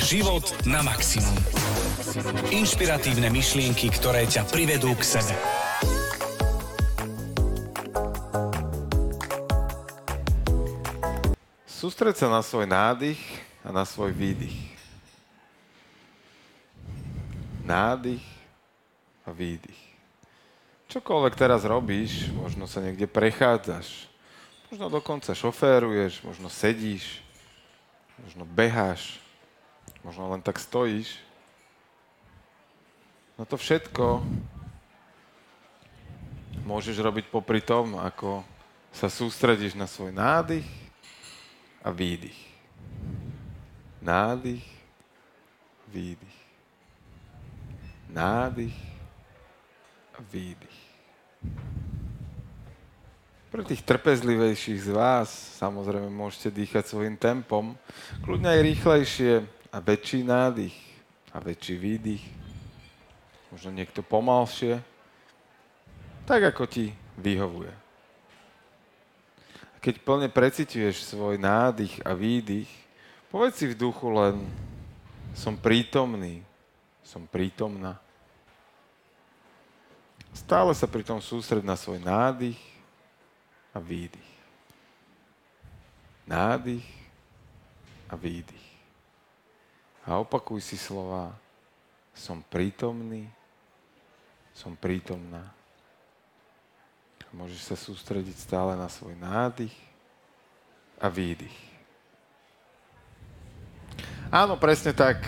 Život na maximum. Inšpiratívne myšlienky, ktoré ťa privedú k sebe. Sústreď sa na svoj nádych a na svoj výdych. Nádych a výdych. Čokoľvek teraz robíš, možno sa niekde prechádzaš, možno dokonca šoféruješ, možno sedíš, možno beháš, možno len tak stojíš. No to všetko môžeš robiť popri tom, ako sa sústredíš na svoj nádych a výdych. Nádych, výdych. Nádych a výdych. Pre tých trpezlivejších z vás samozrejme môžete dýchať svojim tempom, kľudne aj rýchlejšie a väčší nádych a väčší výdych. Možno niekto pomalšie, tak ako ti vyhovuje. A keď plne precituješ svoj nádych a výdych, povedz si v duchu len som prítomný, som prítomná. Stále sa pri tom sústred na svoj nádych a výdych. Nádych a výdych. A opakuj si slova som prítomný, som prítomná. A môžeš sa sústrediť stále na svoj nádych a výdych. Áno, presne tak.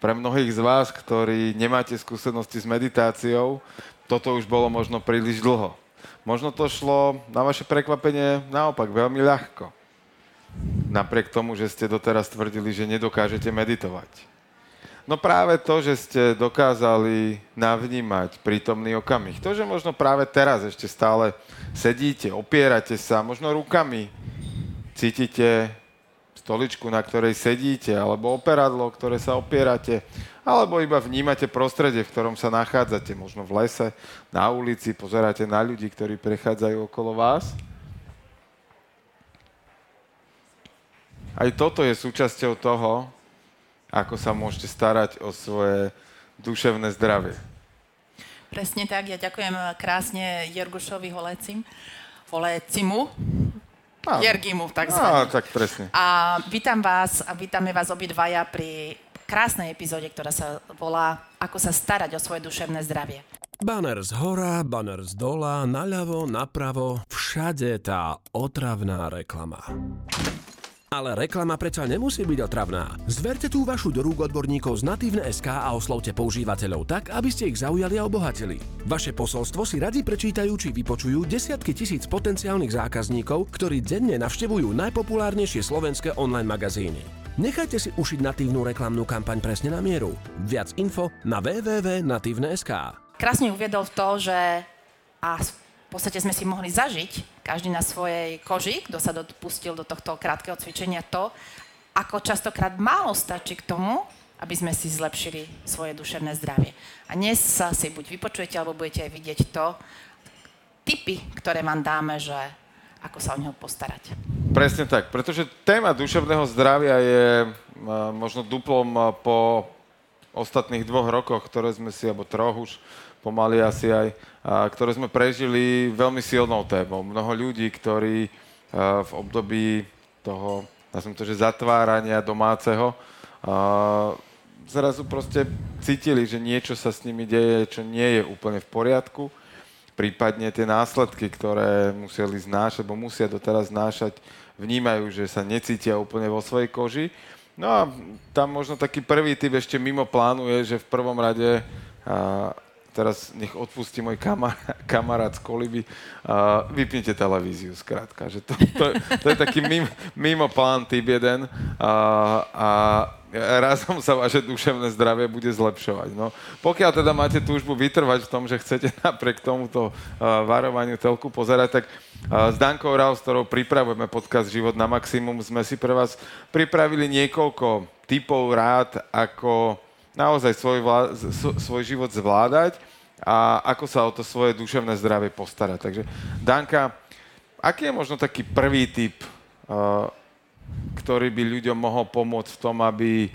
Pre mnohých z vás, ktorí nemáte skúsenosti s meditáciou, toto už bolo možno príliš dlho. Možno to šlo na vaše prekvapenie naopak veľmi ľahko. Napriek tomu, že ste doteraz tvrdili, že nedokážete meditovať. No práve to, že ste dokázali navnímať prítomný okamih. To, že možno práve teraz ešte stále sedíte, opierate sa, možno rukami cítite stoličku, na ktorej sedíte, alebo operadlo, ktoré sa opierate, alebo iba vnímate prostredie, v ktorom sa nachádzate, možno v lese, na ulici, pozeráte na ľudí, ktorí prechádzajú okolo vás. Aj toto je súčasťou toho, ako sa môžete starať o svoje duševné zdravie. Presne tak, ja ďakujem krásne Jergušovi Holecim, Holecimu, Jergimu, takzvané. Á, tak presne. A vítam vás a vítame vás obidvaja pri krásnej epizóde, ktorá sa volá Ako sa starať o svoje duševné zdravie. Banner z hora, banner z dola, naľavo, napravo, všade tá otravná reklama. Ale reklama predsa nemusí byť otravná. Zverte tú vašu do rúk odborníkov z Natívne.sk a oslovte používateľov tak, aby ste ich zaujali a obohatili. Vaše posolstvo si radi prečítajú či vypočujú desiatky tisíc potenciálnych zákazníkov, ktorí denne navštevujú najpopulárnejšie slovenské online magazíny. Nechajte si ušiť natívnu reklamnú kampaň presne na mieru. Viac info na www.natívne.sk Krásne uviedol v to, že a v podstate sme si mohli zažiť každý na svojej koži, kto sa dopustil do tohto krátkeho cvičenia to, ako častokrát málo stačí k tomu, aby sme si zlepšili svoje duševné zdravie. A dnes sa si buď vypočujete, alebo budete aj vidieť to, typy, ktoré vám dáme, že ako sa o neho postarať. Presne tak, pretože téma duševného zdravia je možno duplom po ostatných dvoch rokoch, ktoré sme si, alebo troch už pomaly asi aj, ktoré sme prežili veľmi silnou témou. Mnoho ľudí, ktorí v období toho, nazviem to, že zatvárania domáceho, zrazu proste cítili, že niečo sa s nimi deje, čo nie je úplne v poriadku prípadne tie následky, ktoré museli znášať, alebo musia doteraz znášať, vnímajú, že sa necítia úplne vo svojej koži. No a tam možno taký prvý typ ešte mimo plánu je, že v prvom rade, teraz nech odpustí môj kamar, kamarát z Koliby, a vypnite televíziu, skrátka. Že to, to, to je taký mimo, mimo plán typ jeden. A, a razom sa vaše duševné zdravie bude zlepšovať. No, pokiaľ teda máte túžbu vytrvať v tom, že chcete napriek tomuto uh, varovaniu telku pozerať, tak uh, s Dankou Rau, s ktorou pripravujeme podcast Život na maximum, sme si pre vás pripravili niekoľko typov rád, ako naozaj svoj, vlá- svoj život zvládať a ako sa o to svoje duševné zdravie postarať. Takže Danka, aký je možno taký prvý typ uh, ktorý by ľuďom mohol pomôcť v tom, aby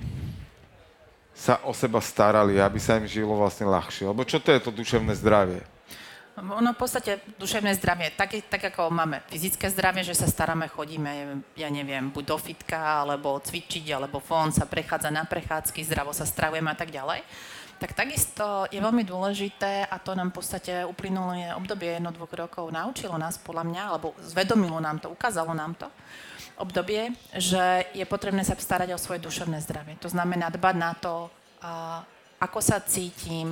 sa o seba starali, aby sa im žilo vlastne ľahšie? Lebo čo to je to duševné zdravie? Ono v podstate duševné zdravie, tak, tak ako máme fyzické zdravie, že sa staráme, chodíme, ja neviem, buď do fitka, alebo cvičiť, alebo von sa prechádza na prechádzky, zdravo sa stravujeme a tak ďalej. Tak takisto je veľmi dôležité, a to nám v podstate uplynulé obdobie jedno, dvoch rokov naučilo nás, podľa mňa, alebo zvedomilo nám to, ukázalo nám to, obdobie, že je potrebné sa starať o svoje duševné zdravie. To znamená dbať na to, a ako sa cítim,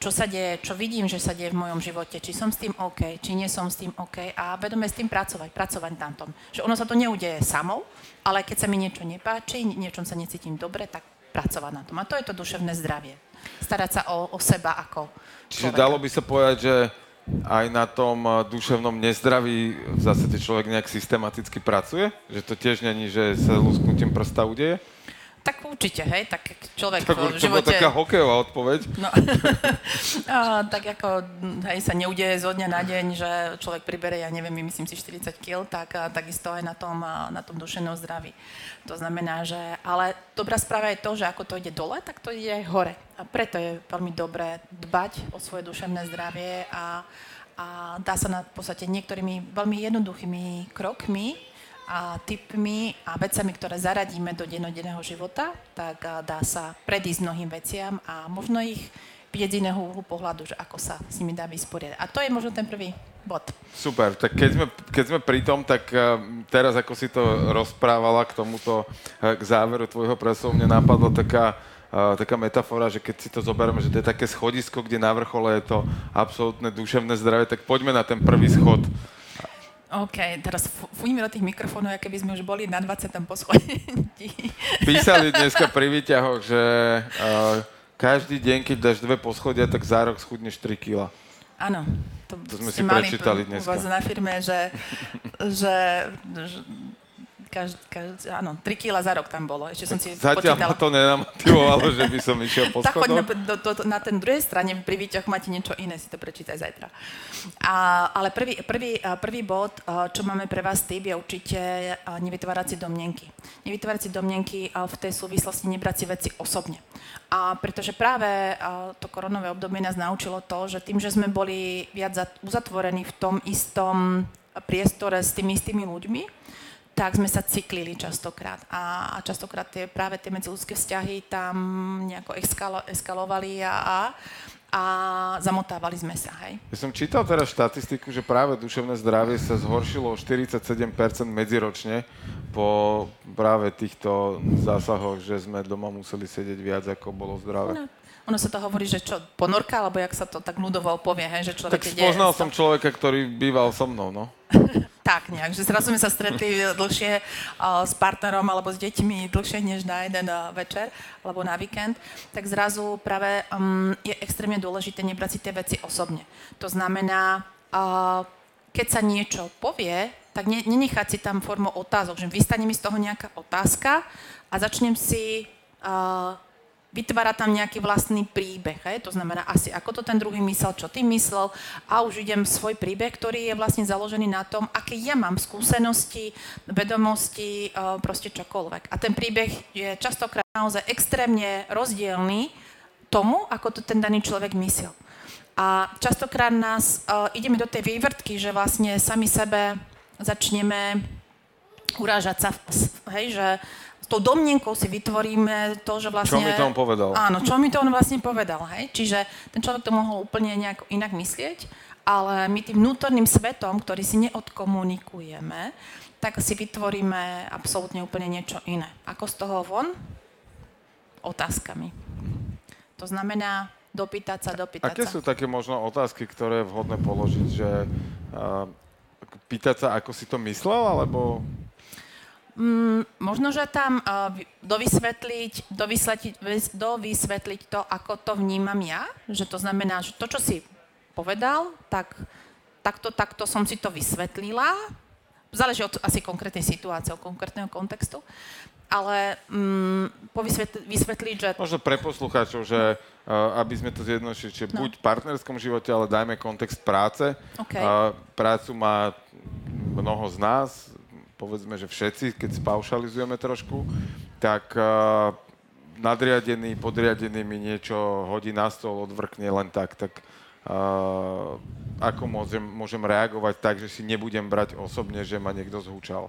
čo sa deje, čo vidím, že sa deje v mojom živote, či som s tým OK, či nie som s tým OK a vedome s tým pracovať, pracovať na tom. Že ono sa to neudeje samou, ale keď sa mi niečo nepáči, niečom sa necítim dobre, tak pracovať na tom. A to je to duševné zdravie. Starať sa o, o seba ako Čiže človeka. dalo by sa povedať, že aj na tom duševnom nezdraví v zásade človek nejak systematicky pracuje? Že to tiež není, že sa lusknutím prsta udeje? Tak určite, hej, tak človek tak v živote... taká hokejová odpoveď. No, a, tak ako, hej, sa neudeje zo dňa na deň, že človek pribere, ja neviem, myslím si 40 kg, tak a, takisto aj na tom, a, na tom dušenom zdraví. To znamená, že, ale dobrá správa je to, že ako to ide dole, tak to ide aj hore. A preto je veľmi dobré dbať o svoje duševné zdravie a, a dá sa na v podstate niektorými veľmi jednoduchými krokmi a typmi a vecami, ktoré zaradíme do dennodenného života, tak dá sa predísť mnohým veciam a možno ich vidieť z iného uhlu pohľadu, že ako sa s nimi dá vysporiadať. A to je možno ten prvý bod. Super, tak keď sme, keď sme pri tom, tak teraz ako si to rozprávala k tomuto, k záveru tvojho presov, mne napadla taká, taká metafora, že keď si to zoberieme, že to je také schodisko, kde na vrchole je to absolútne duševné zdravie, tak poďme na ten prvý schod. OK, teraz fújme do tých mikrofónov, aké by sme už boli na 20. poschodí. Písali dneska pri výťahoch, že uh, každý deň, keď dáš dve poschodia, tak za rok schudneš 3 kg. Áno. To, to sme si prečítali dneska. U vás na firme, že, že, že Každ, každ, áno, 3 kg za rok tam bolo. Ešte som si Zatiaľ počítala. ma to nenamotivovalo, že by som išiel po Tak poďme do, do, do, na ten druhej strane, pri výťah máte niečo iné, si to prečítaj zajtra. A, ale prvý, prvý, prvý bod, čo máme pre vás tým, je určite nevytvárať si domnenky. Nevytvárať si domnenky v tej súvislosti nebrať si veci osobne. A pretože práve to koronové obdobie nás naučilo to, že tým, že sme boli viac uzatvorení v tom istom priestore s tými istými ľuďmi, tak sme sa cyklili častokrát. A, a častokrát tie, práve tie medziludské vzťahy tam nejako eskalo, eskalovali a, a, a zamotávali sme sa, hej. Ja som čítal teraz štatistiku, že práve duševné zdravie sa zhoršilo o 47% medziročne po práve týchto zásahoch, že sme doma museli sedieť viac, ako bolo zdravé. No. Ono sa to hovorí, že čo, ponorka, alebo jak sa to tak ľudovo povie, hej, že človek... Tak spoznal som človeka, ktorý býval so mnou, no. tak nejak, že zrazu sme sa stretli dlhšie uh, s partnerom alebo s deťmi dlhšie než na jeden uh, večer alebo na víkend, tak zrazu práve um, je extrémne dôležité nebrať si tie veci osobne. To znamená, uh, keď sa niečo povie, tak ne, nenechať si tam formu otázok, že vystane mi z toho nejaká otázka a začnem si uh, vytvára tam nejaký vlastný príbeh. Hej? To znamená asi, ako to ten druhý myslel, čo ty myslel a už idem svoj príbeh, ktorý je vlastne založený na tom, aké ja mám skúsenosti, vedomosti, e, proste čokoľvek. A ten príbeh je častokrát naozaj extrémne rozdielný tomu, ako to ten daný človek myslel. A častokrát nás, uh, ideme do tej vývrtky, že vlastne sami sebe začneme urážať sa, hej, že tou domnenkou si vytvoríme to, že vlastne... Čo mi to on povedal? Áno, čo mi to on vlastne povedal, hej? Čiže ten človek to mohol úplne nejak inak myslieť, ale my tým vnútorným svetom, ktorý si neodkomunikujeme, tak si vytvoríme absolútne úplne niečo iné. Ako z toho von? Otázkami. To znamená dopýtať sa, dopýtať Aké sa. sú také možno otázky, ktoré je vhodné položiť, že uh, pýtať sa, ako si to myslel, alebo Mm, možno, že tam uh, dovysvetliť, dovysvetliť, dovysvetliť to, ako to vnímam ja, že to znamená, že to, čo si povedal, tak takto, takto som si to vysvetlila. Záleží od asi konkrétnej situácie, od konkrétneho kontextu. Ale um, vysvetliť, že... Možno pre poslucháčov, že uh, aby sme to zjednodušili, čiže no. buď v partnerskom živote, ale dajme kontext práce. Okay. Uh, prácu má mnoho z nás, povedzme, že všetci, keď spaušalizujeme trošku, tak uh, nadriadený, podriadený mi niečo hodí na stôl, odvrkne len tak, tak uh, ako môžem, môžem reagovať tak, že si nebudem brať osobne, že ma niekto zhúčal.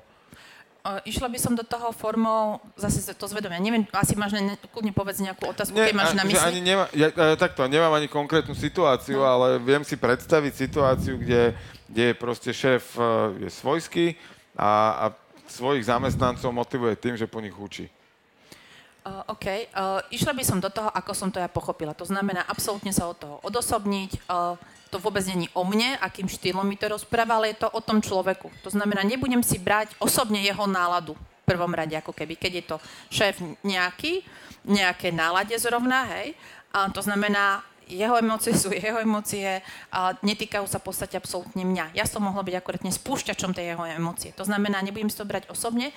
Išla by som do toho formou, zase to zvedomia. Neviem, asi máš, ne, kľudne povedz nejakú otázku, keď máš na mysli. Ani nemá, ja, takto, nemám ani konkrétnu situáciu, no. ale viem si predstaviť situáciu, kde, kde je proste šéf uh, je svojský a, a svojich zamestnancov motivuje tým, že po nich učí. Uh, OK. Uh, išla by som do toho, ako som to ja pochopila. To znamená absolútne sa od toho odosobniť. Uh, to vôbec není o mne, akým štýlom mi to rozpráva, ale je to o tom človeku. To znamená, nebudem si brať osobne jeho náladu v prvom rade, ako keby, keď je to šéf nejaký, nejaké nálade zrovna, hej, a to znamená, jeho emócie sú jeho emócie a netýkajú sa v podstate absolútne mňa. Ja som mohla byť akurátne spúšťačom tej jeho emócie. To znamená, nebudem si to brať osobne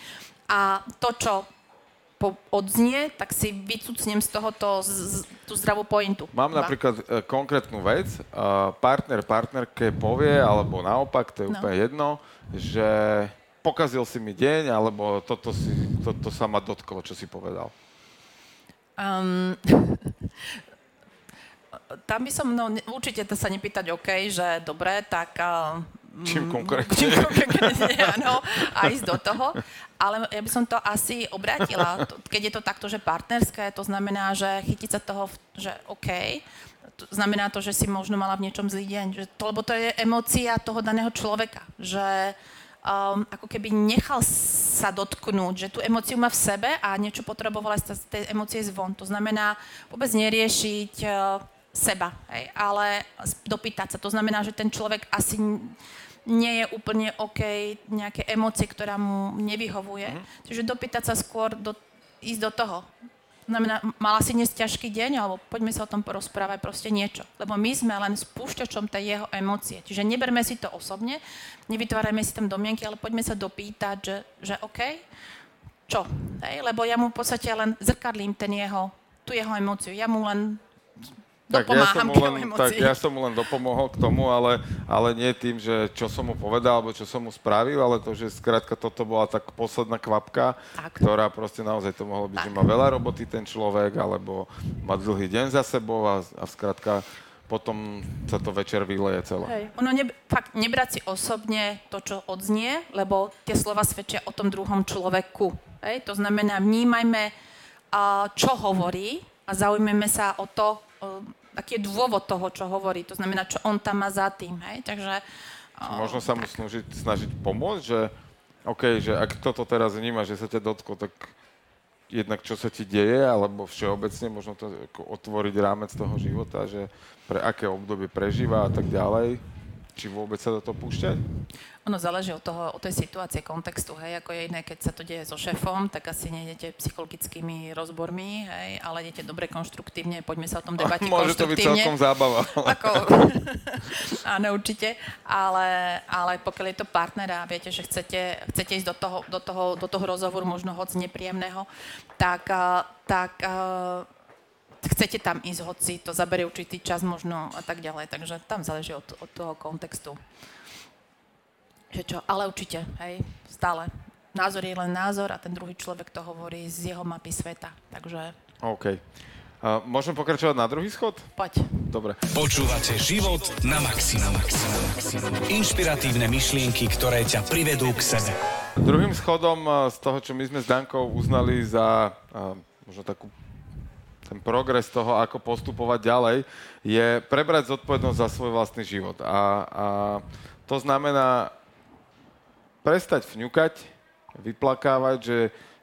a to, čo po, odznie, tak si vycucnem z tohoto z, z, tú zdravú pointu. Mám Ba. napríklad e, konkrétnu vec. E, partner partnerke povie, alebo naopak, to je no. úplne jedno, že pokazil si mi deň, alebo toto, si, toto sa ma dotklo, čo si povedal. Um, tam by som, no určite to sa nepýtať OK, že dobre, tak uh, Čím konkrétne? Čím konkrétne, áno, a ísť do toho. Ale ja by som to asi obrátila. Keď je to takto, že partnerské, to znamená, že chytiť sa toho, že OK, to znamená to, že si možno mala v niečom zlý deň. Že to, lebo to je emócia toho daného človeka. Že um, ako keby nechal sa dotknúť, že tú emóciu má v sebe a niečo potrebovala z tej emócie zvon. To znamená vôbec neriešiť uh, seba, hej, ale dopýtať sa. To znamená, že ten človek asi nie je úplne OK nejaké emócie, ktorá mu nevyhovuje. Mm. Čiže dopýtať sa skôr, do, ísť do toho. Znamená, mala si dnes ťažký deň, alebo poďme sa o tom porozprávať, proste niečo. Lebo my sme len spúšťačom tej jeho emócie. Čiže neberme si to osobne, nevytvárajme si tam domienky, ale poďme sa dopýtať, že, že OK, čo? Hej? Lebo ja mu v podstate len zrkadlím ten jeho, tú jeho emóciu. Ja mu len tak ja, som mu len, tak ja som mu len dopomohol k tomu, ale, ale nie tým, že čo som mu povedal, alebo čo som mu spravil, ale to, že skrátka toto bola tak posledná kvapka, tak. ktorá proste naozaj to mohlo byť, tak. že má veľa roboty ten človek, alebo má dlhý deň za sebou a, a skrátka potom sa to večer vyleje celé. Hej. Ono ne, fakt nebrať si osobne to, čo odznie, lebo tie slova svedčia o tom druhom človeku. Hej? To znamená, vnímajme, čo hovorí a zaujímame sa o to, aký je dôvod toho, čo hovorí. To znamená, čo on tam má za tým. Hej? Takže, Možno sa mu snažiť, snažiť pomôcť, že OK, že ak toto teraz vníma, že sa ťa dotklo, tak jednak čo sa ti deje, alebo všeobecne možno to otvoriť rámec toho života, že pre aké obdobie prežíva a tak ďalej či vôbec sa do toho púšťať? Ono záleží od, toho, od tej situácie, kontextu, hej, ako je iné, keď sa to deje so šéfom, tak asi nejdete psychologickými rozbormi, hej, ale idete dobre konštruktívne, poďme sa o tom debati Môže to byť celkom zábava. Ako, áno, určite, ale, ale pokiaľ je to partner a viete, že chcete, chcete ísť do toho, do, toho, do toho rozhovoru možno hoc nepríjemného, tak, tak chcete tam ísť, hoci to zaberie určitý čas možno a tak ďalej. Takže tam záleží od, od toho kontextu. Že čo, ale určite, hej, stále. Názor je len názor a ten druhý človek to hovorí z jeho mapy sveta. Takže... OK. Uh, môžem pokračovať na druhý schod? Poď. Dobre. Počúvate život na maximum. Inšpiratívne myšlienky, ktoré ťa privedú k sebe. Druhým schodom z toho, čo my sme s Dankou uznali za uh, možno takú ten progres toho, ako postupovať ďalej, je prebrať zodpovednosť za svoj vlastný život. A, a to znamená prestať vňukať, vyplakávať, že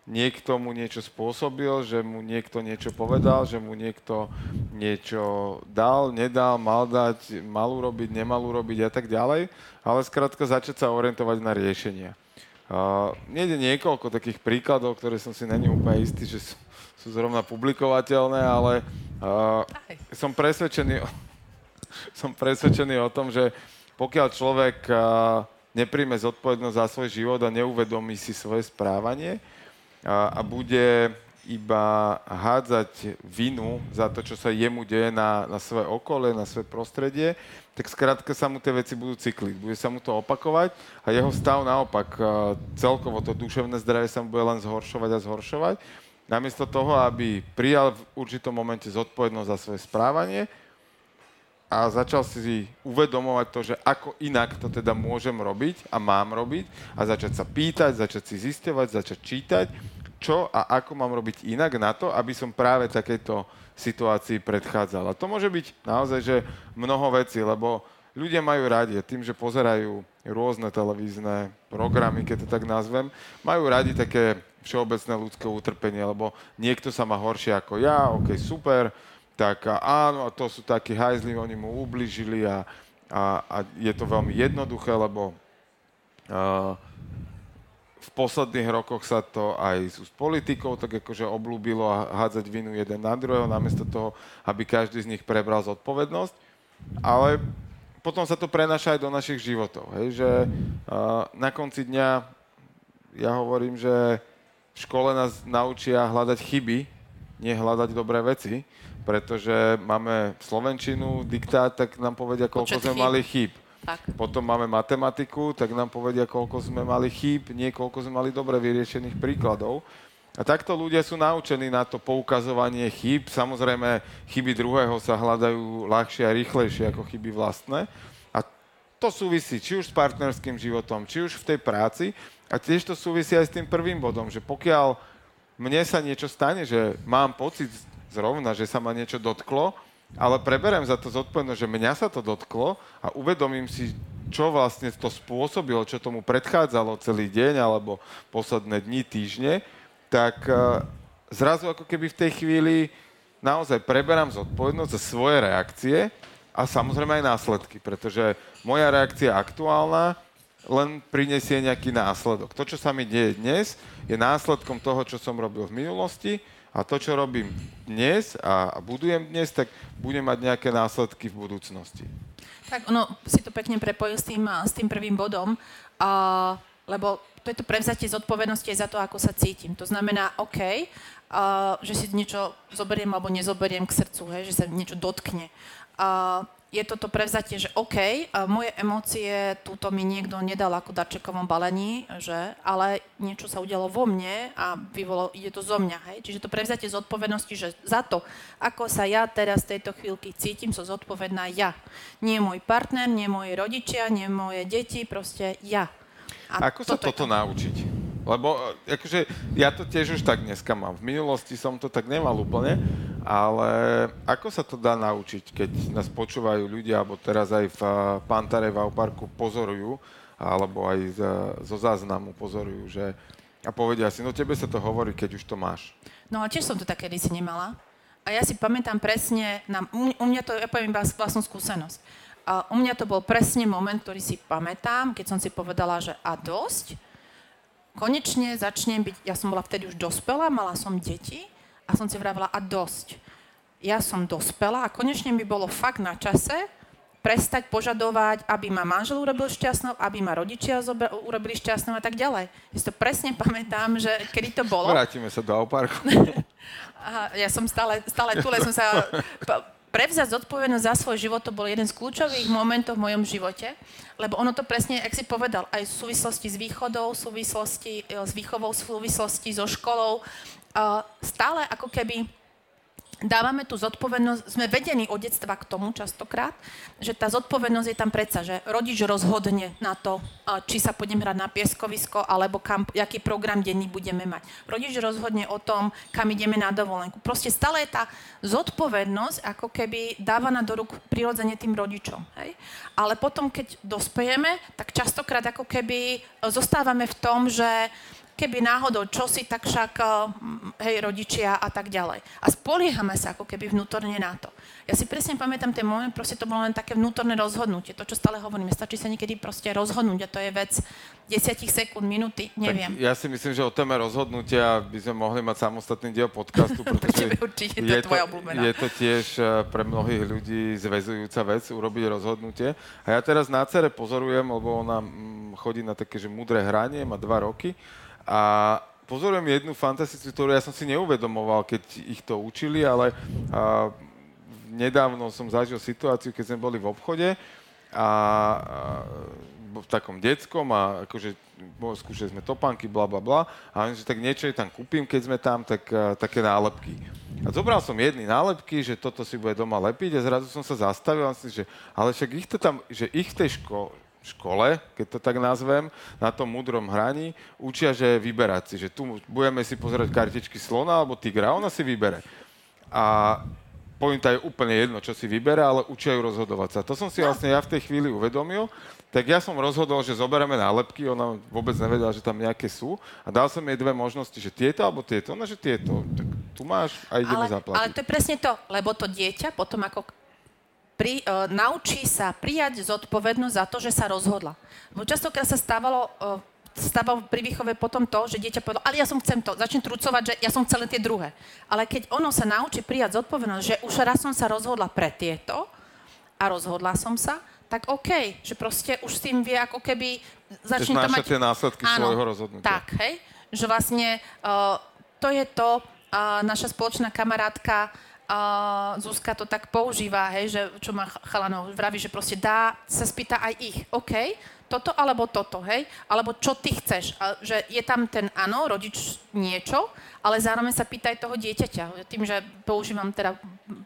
niekto mu niečo spôsobil, že mu niekto niečo povedal, že mu niekto niečo dal, nedal, mal dať, mal urobiť, nemal urobiť a tak ďalej, ale skrátka začať sa orientovať na riešenia. Uh, je niekoľko takých príkladov, ktoré som si není úplne istý, že sú sú zrovna publikovateľné, ale uh, som presvedčený, som presvedčený o tom, že pokiaľ človek uh, nepríjme zodpovednosť za svoj život a neuvedomí si svoje správanie uh, a bude iba hádzať vinu za to, čo sa jemu deje na, na svoje okolie, na svoje prostredie, tak skrátka sa mu tie veci budú cykliť. Bude sa mu to opakovať a jeho stav naopak, celkovo to duševné zdravie sa mu bude len zhoršovať a zhoršovať namiesto toho, aby prijal v určitom momente zodpovednosť za svoje správanie a začal si uvedomovať to, že ako inak to teda môžem robiť a mám robiť a začať sa pýtať, začať si zistovať, začať čítať, čo a ako mám robiť inak na to, aby som práve takejto situácii predchádzal. A to môže byť naozaj, že mnoho vecí, lebo ľudia majú radi, tým, že pozerajú rôzne televízne programy, keď to tak nazvem, majú radi také všeobecné ľudské utrpenie, lebo niekto sa má horšie ako ja, ok, super, tak áno, to sú takí hajzli, oni mu ubližili a, a, a je to veľmi jednoduché, lebo uh, v posledných rokoch sa to aj s politikou tak akože oblúbilo hádzať vinu jeden na druhého, namiesto toho, aby každý z nich prebral zodpovednosť. Ale potom sa to prenaša aj do našich životov. Hej, že uh, na konci dňa ja hovorím, že v škole nás naučia hľadať chyby, nie hľadať dobré veci, pretože máme slovenčinu, diktát, tak nám povedia, koľko Počet sme mali chýb. Tak. Potom máme matematiku, tak nám povedia, koľko sme mali chýb, nie koľko sme mali dobre vyriešených príkladov. A takto ľudia sú naučení na to poukazovanie chýb. Samozrejme, chyby druhého sa hľadajú ľahšie a rýchlejšie ako chyby vlastné. A to súvisí či už s partnerským životom, či už v tej práci. A tiež to súvisí aj s tým prvým bodom, že pokiaľ mne sa niečo stane, že mám pocit zrovna, že sa ma niečo dotklo, ale preberem za to zodpovednosť, že mňa sa to dotklo a uvedomím si, čo vlastne to spôsobilo, čo tomu predchádzalo celý deň alebo posledné dni, týždne, tak uh, zrazu ako keby v tej chvíli naozaj preberám zodpovednosť za svoje reakcie a samozrejme aj následky, pretože moja reakcia aktuálna len prinesie nejaký následok. To, čo sa mi deje dnes, je následkom toho, čo som robil v minulosti a to, čo robím dnes a, budujem dnes, tak budem mať nejaké následky v budúcnosti. Tak ono si to pekne prepojil s tým, s tým prvým bodom, a, lebo to je to prevzatie zodpovednosti za to, ako sa cítim. To znamená, OK, a, že si niečo zoberiem alebo nezoberiem k srdcu, hej, že sa niečo dotkne. A, je toto prevzatie, že OK, moje emócie túto mi niekto nedal ako darčekovom balení, že, ale niečo sa udialo vo mne a vyvolo, ide to zo mňa. Hej? Čiže to prevzatie zodpovednosti, že za to, ako sa ja teraz v tejto chvíľky cítim, som zodpovedná ja. Nie môj partner, nie moji rodičia, nie moje deti, proste ja. A ako sa toto to... naučiť? Lebo e, akože ja to tiež už tak dneska mám. V minulosti som to tak nemal úplne, ale ako sa to dá naučiť, keď nás počúvajú ľudia, alebo teraz aj v e, Pantare v parku pozorujú, alebo aj z, zo záznamu pozorujú, že a povedia si, no tebe sa to hovorí, keď už to máš. No a tiež som to také si nemala. A ja si pamätám presne, na, u mňa to, ja poviem iba vlastnú skúsenosť. A u mňa to bol presne moment, ktorý si pamätám, keď som si povedala, že a dosť, konečne začnem byť, ja som bola vtedy už dospelá, mala som deti a som si vravila, a dosť. Ja som dospela a konečne by bolo fakt na čase prestať požadovať, aby ma manžel urobil šťastnou, aby ma rodičia zobe- urobili šťastnou a tak ďalej. Ja si to presne pamätám, že kedy to bolo. Vrátime sa do Auparku. ja som stále, stále tu, som sa prevzať zodpovednosť za svoj život, to bol jeden z kľúčových momentov v mojom živote, lebo ono to presne, ak si povedal, aj v súvislosti s východou, v súvislosti e, s výchovou, v súvislosti so školou, stále ako keby dávame tú zodpovednosť, sme vedení od detstva k tomu častokrát, že tá zodpovednosť je tam predsa, že rodič rozhodne na to, či sa pôjdem hrať na pieskovisko, alebo kam, aký program denný budeme mať. Rodič rozhodne o tom, kam ideme na dovolenku. Proste stále je tá zodpovednosť ako keby dávaná do rúk prirodzene tým rodičom. Hej? Ale potom, keď dospejeme, tak častokrát ako keby zostávame v tom, že keby náhodou čosi, tak však, eh, hej, rodičia a tak ďalej. A spoliehame sa ako keby vnútorne na to. Ja si presne pamätám ten moment, proste to bolo len také vnútorné rozhodnutie. To, čo stále hovoríme, stačí sa niekedy proste rozhodnúť a to je vec desiatich sekúnd, minúty, neviem. Tak ja si myslím, že o téme rozhodnutia by sme mohli mať samostatný diel podcastu, pretože Určite, to je, to, je to tiež eh, pre mnohých ľudí zväzujúca vec urobiť rozhodnutie. A ja teraz na cere pozorujem, lebo ona mm, chodí na také, že mudré hranie, má dva roky a pozorujem jednu fantastickú, ktorú ja som si neuvedomoval, keď ich to učili, ale a, nedávno som zažil situáciu, keď sme boli v obchode a, a v takom detskom a akože skúšali sme topánky, bla bla bla a oni, že tak niečo tam kúpim, keď sme tam, tak uh, také nálepky. A zobral som jedny nálepky, že toto si bude doma lepiť a zrazu som sa zastavil a si, že ale však ich to tam, že ich v tej ško- škole, keď to tak nazvem, na tom múdrom hraní, učia, že vyberať si, že tu budeme si pozerať kartičky slona alebo tigra, ona si vybere. A pointa je úplne jedno, čo si vybere, ale učia ju rozhodovať sa. To som si vlastne ja v tej chvíli uvedomil, tak ja som rozhodol, že zoberieme nálepky, ona vôbec nevedela, že tam nejaké sú a dal som jej dve možnosti, že tieto alebo tieto, ona že tieto, tak tu máš a ideme ale, zaplatiť. ale to je presne to, lebo to dieťa potom ako pri, uh, naučí sa prijať zodpovednosť za to, že sa rozhodla. Bo častokrát sa stávalo, uh, stávalo pri výchove potom to, že dieťa povedalo, ale ja som chcem to, začne trucovať, že ja som chcel tie druhé. Ale keď ono sa naučí prijať zodpovednosť, že už raz som sa rozhodla pre tieto a rozhodla som sa, tak OK, že proste už s tým vie ako keby začne to mať... tie následky svojho rozhodnutia. Tak, hej, že vlastne uh, to je to, uh, naša spoločná kamarátka uh, Zuzka to tak používa, hej, že čo má ch- chalanov, vraví, že proste dá, sa spýta aj ich, OK, toto alebo toto, hej, alebo čo ty chceš, a, že je tam ten áno, rodič niečo, ale zároveň sa pýta aj toho dieťaťa. Tým, že používam teda,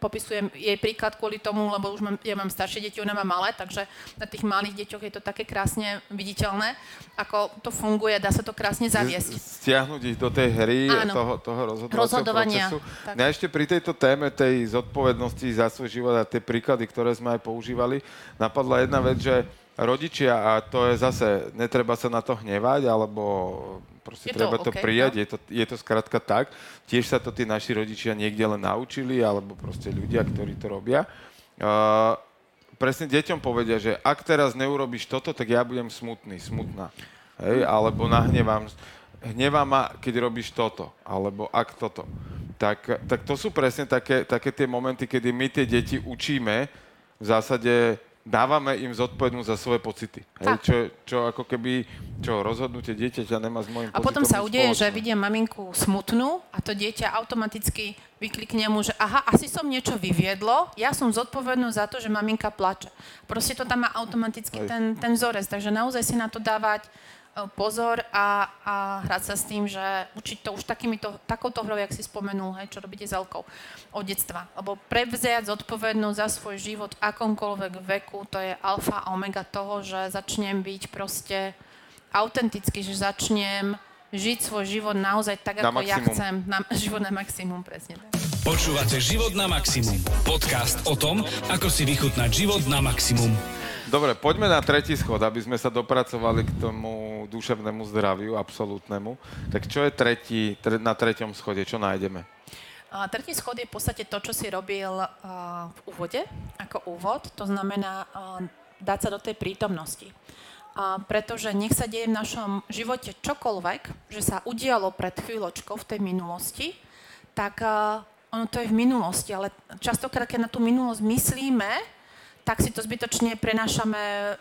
popisujem jej príklad kvôli tomu, lebo už mám, ja mám staršie deti, ona má malé, takže na tých malých deťoch je to také krásne viditeľné, ako to funguje, dá sa to krásne zaviesť. stiahnuť ich do tej hry Áno. toho, toho Rozhodovania, procesu. tak. Mňa ešte pri tejto téme tej zodpovednosti za svoj život a tie príklady, ktoré sme aj používali, napadla jedna vec, že rodičia, a to je zase, netreba sa na to hnevať, alebo proste Je to treba to OK, prijať, no. je, to, je to skrátka tak. Tiež sa to tí naši rodičia niekde len naučili, alebo proste ľudia, ktorí to robia. Uh, presne deťom povedia, že ak teraz neurobiš toto, tak ja budem smutný, smutná. Hej, alebo nahnevám, hnevá ma, keď robíš toto, alebo ak toto. Tak, tak to sú presne také, také tie momenty, kedy my tie deti učíme, v zásade dávame im zodpovednosť za svoje pocity. Hej, čo, čo ako keby, čo rozhodnutie dieťaťa nemá s môjim A potom sa udeje, že spoločné. vidia maminku smutnú a to dieťa automaticky vyklikne mu, že aha, asi som niečo vyviedlo, ja som zodpovedný za to, že maminka plače. Proste to tam má automaticky Hej. ten, ten vzorec, takže naozaj si na to dávať pozor a, a hrať sa s tým, že učiť to už takýmito, takouto hrou, jak si spomenul, hej, čo robíte s Elkou od detstva. Lebo prevziať zodpovednosť za svoj život v akomkoľvek veku, to je alfa a omega toho, že začnem byť proste autenticky, že začnem žiť svoj život naozaj tak, Na ako ja maximum. chcem. Na, život na maximum, presne tak. Počúvate Život na maximum. Podcast o tom, ako si vychutnať život na maximum. Dobre, poďme na tretí schod, aby sme sa dopracovali k tomu duševnému zdraviu, absolútnemu. Tak čo je tretí, tre, na treťom schode, čo nájdeme? A tretí schod je v podstate to, čo si robil uh, v úvode, ako úvod. To znamená uh, dať sa do tej prítomnosti. A pretože nech sa deje v našom živote čokoľvek, že sa udialo pred chvíľočkou v tej minulosti, tak uh, ono to je v minulosti, ale častokrát, keď na tú minulosť myslíme, tak si to zbytočne prenášame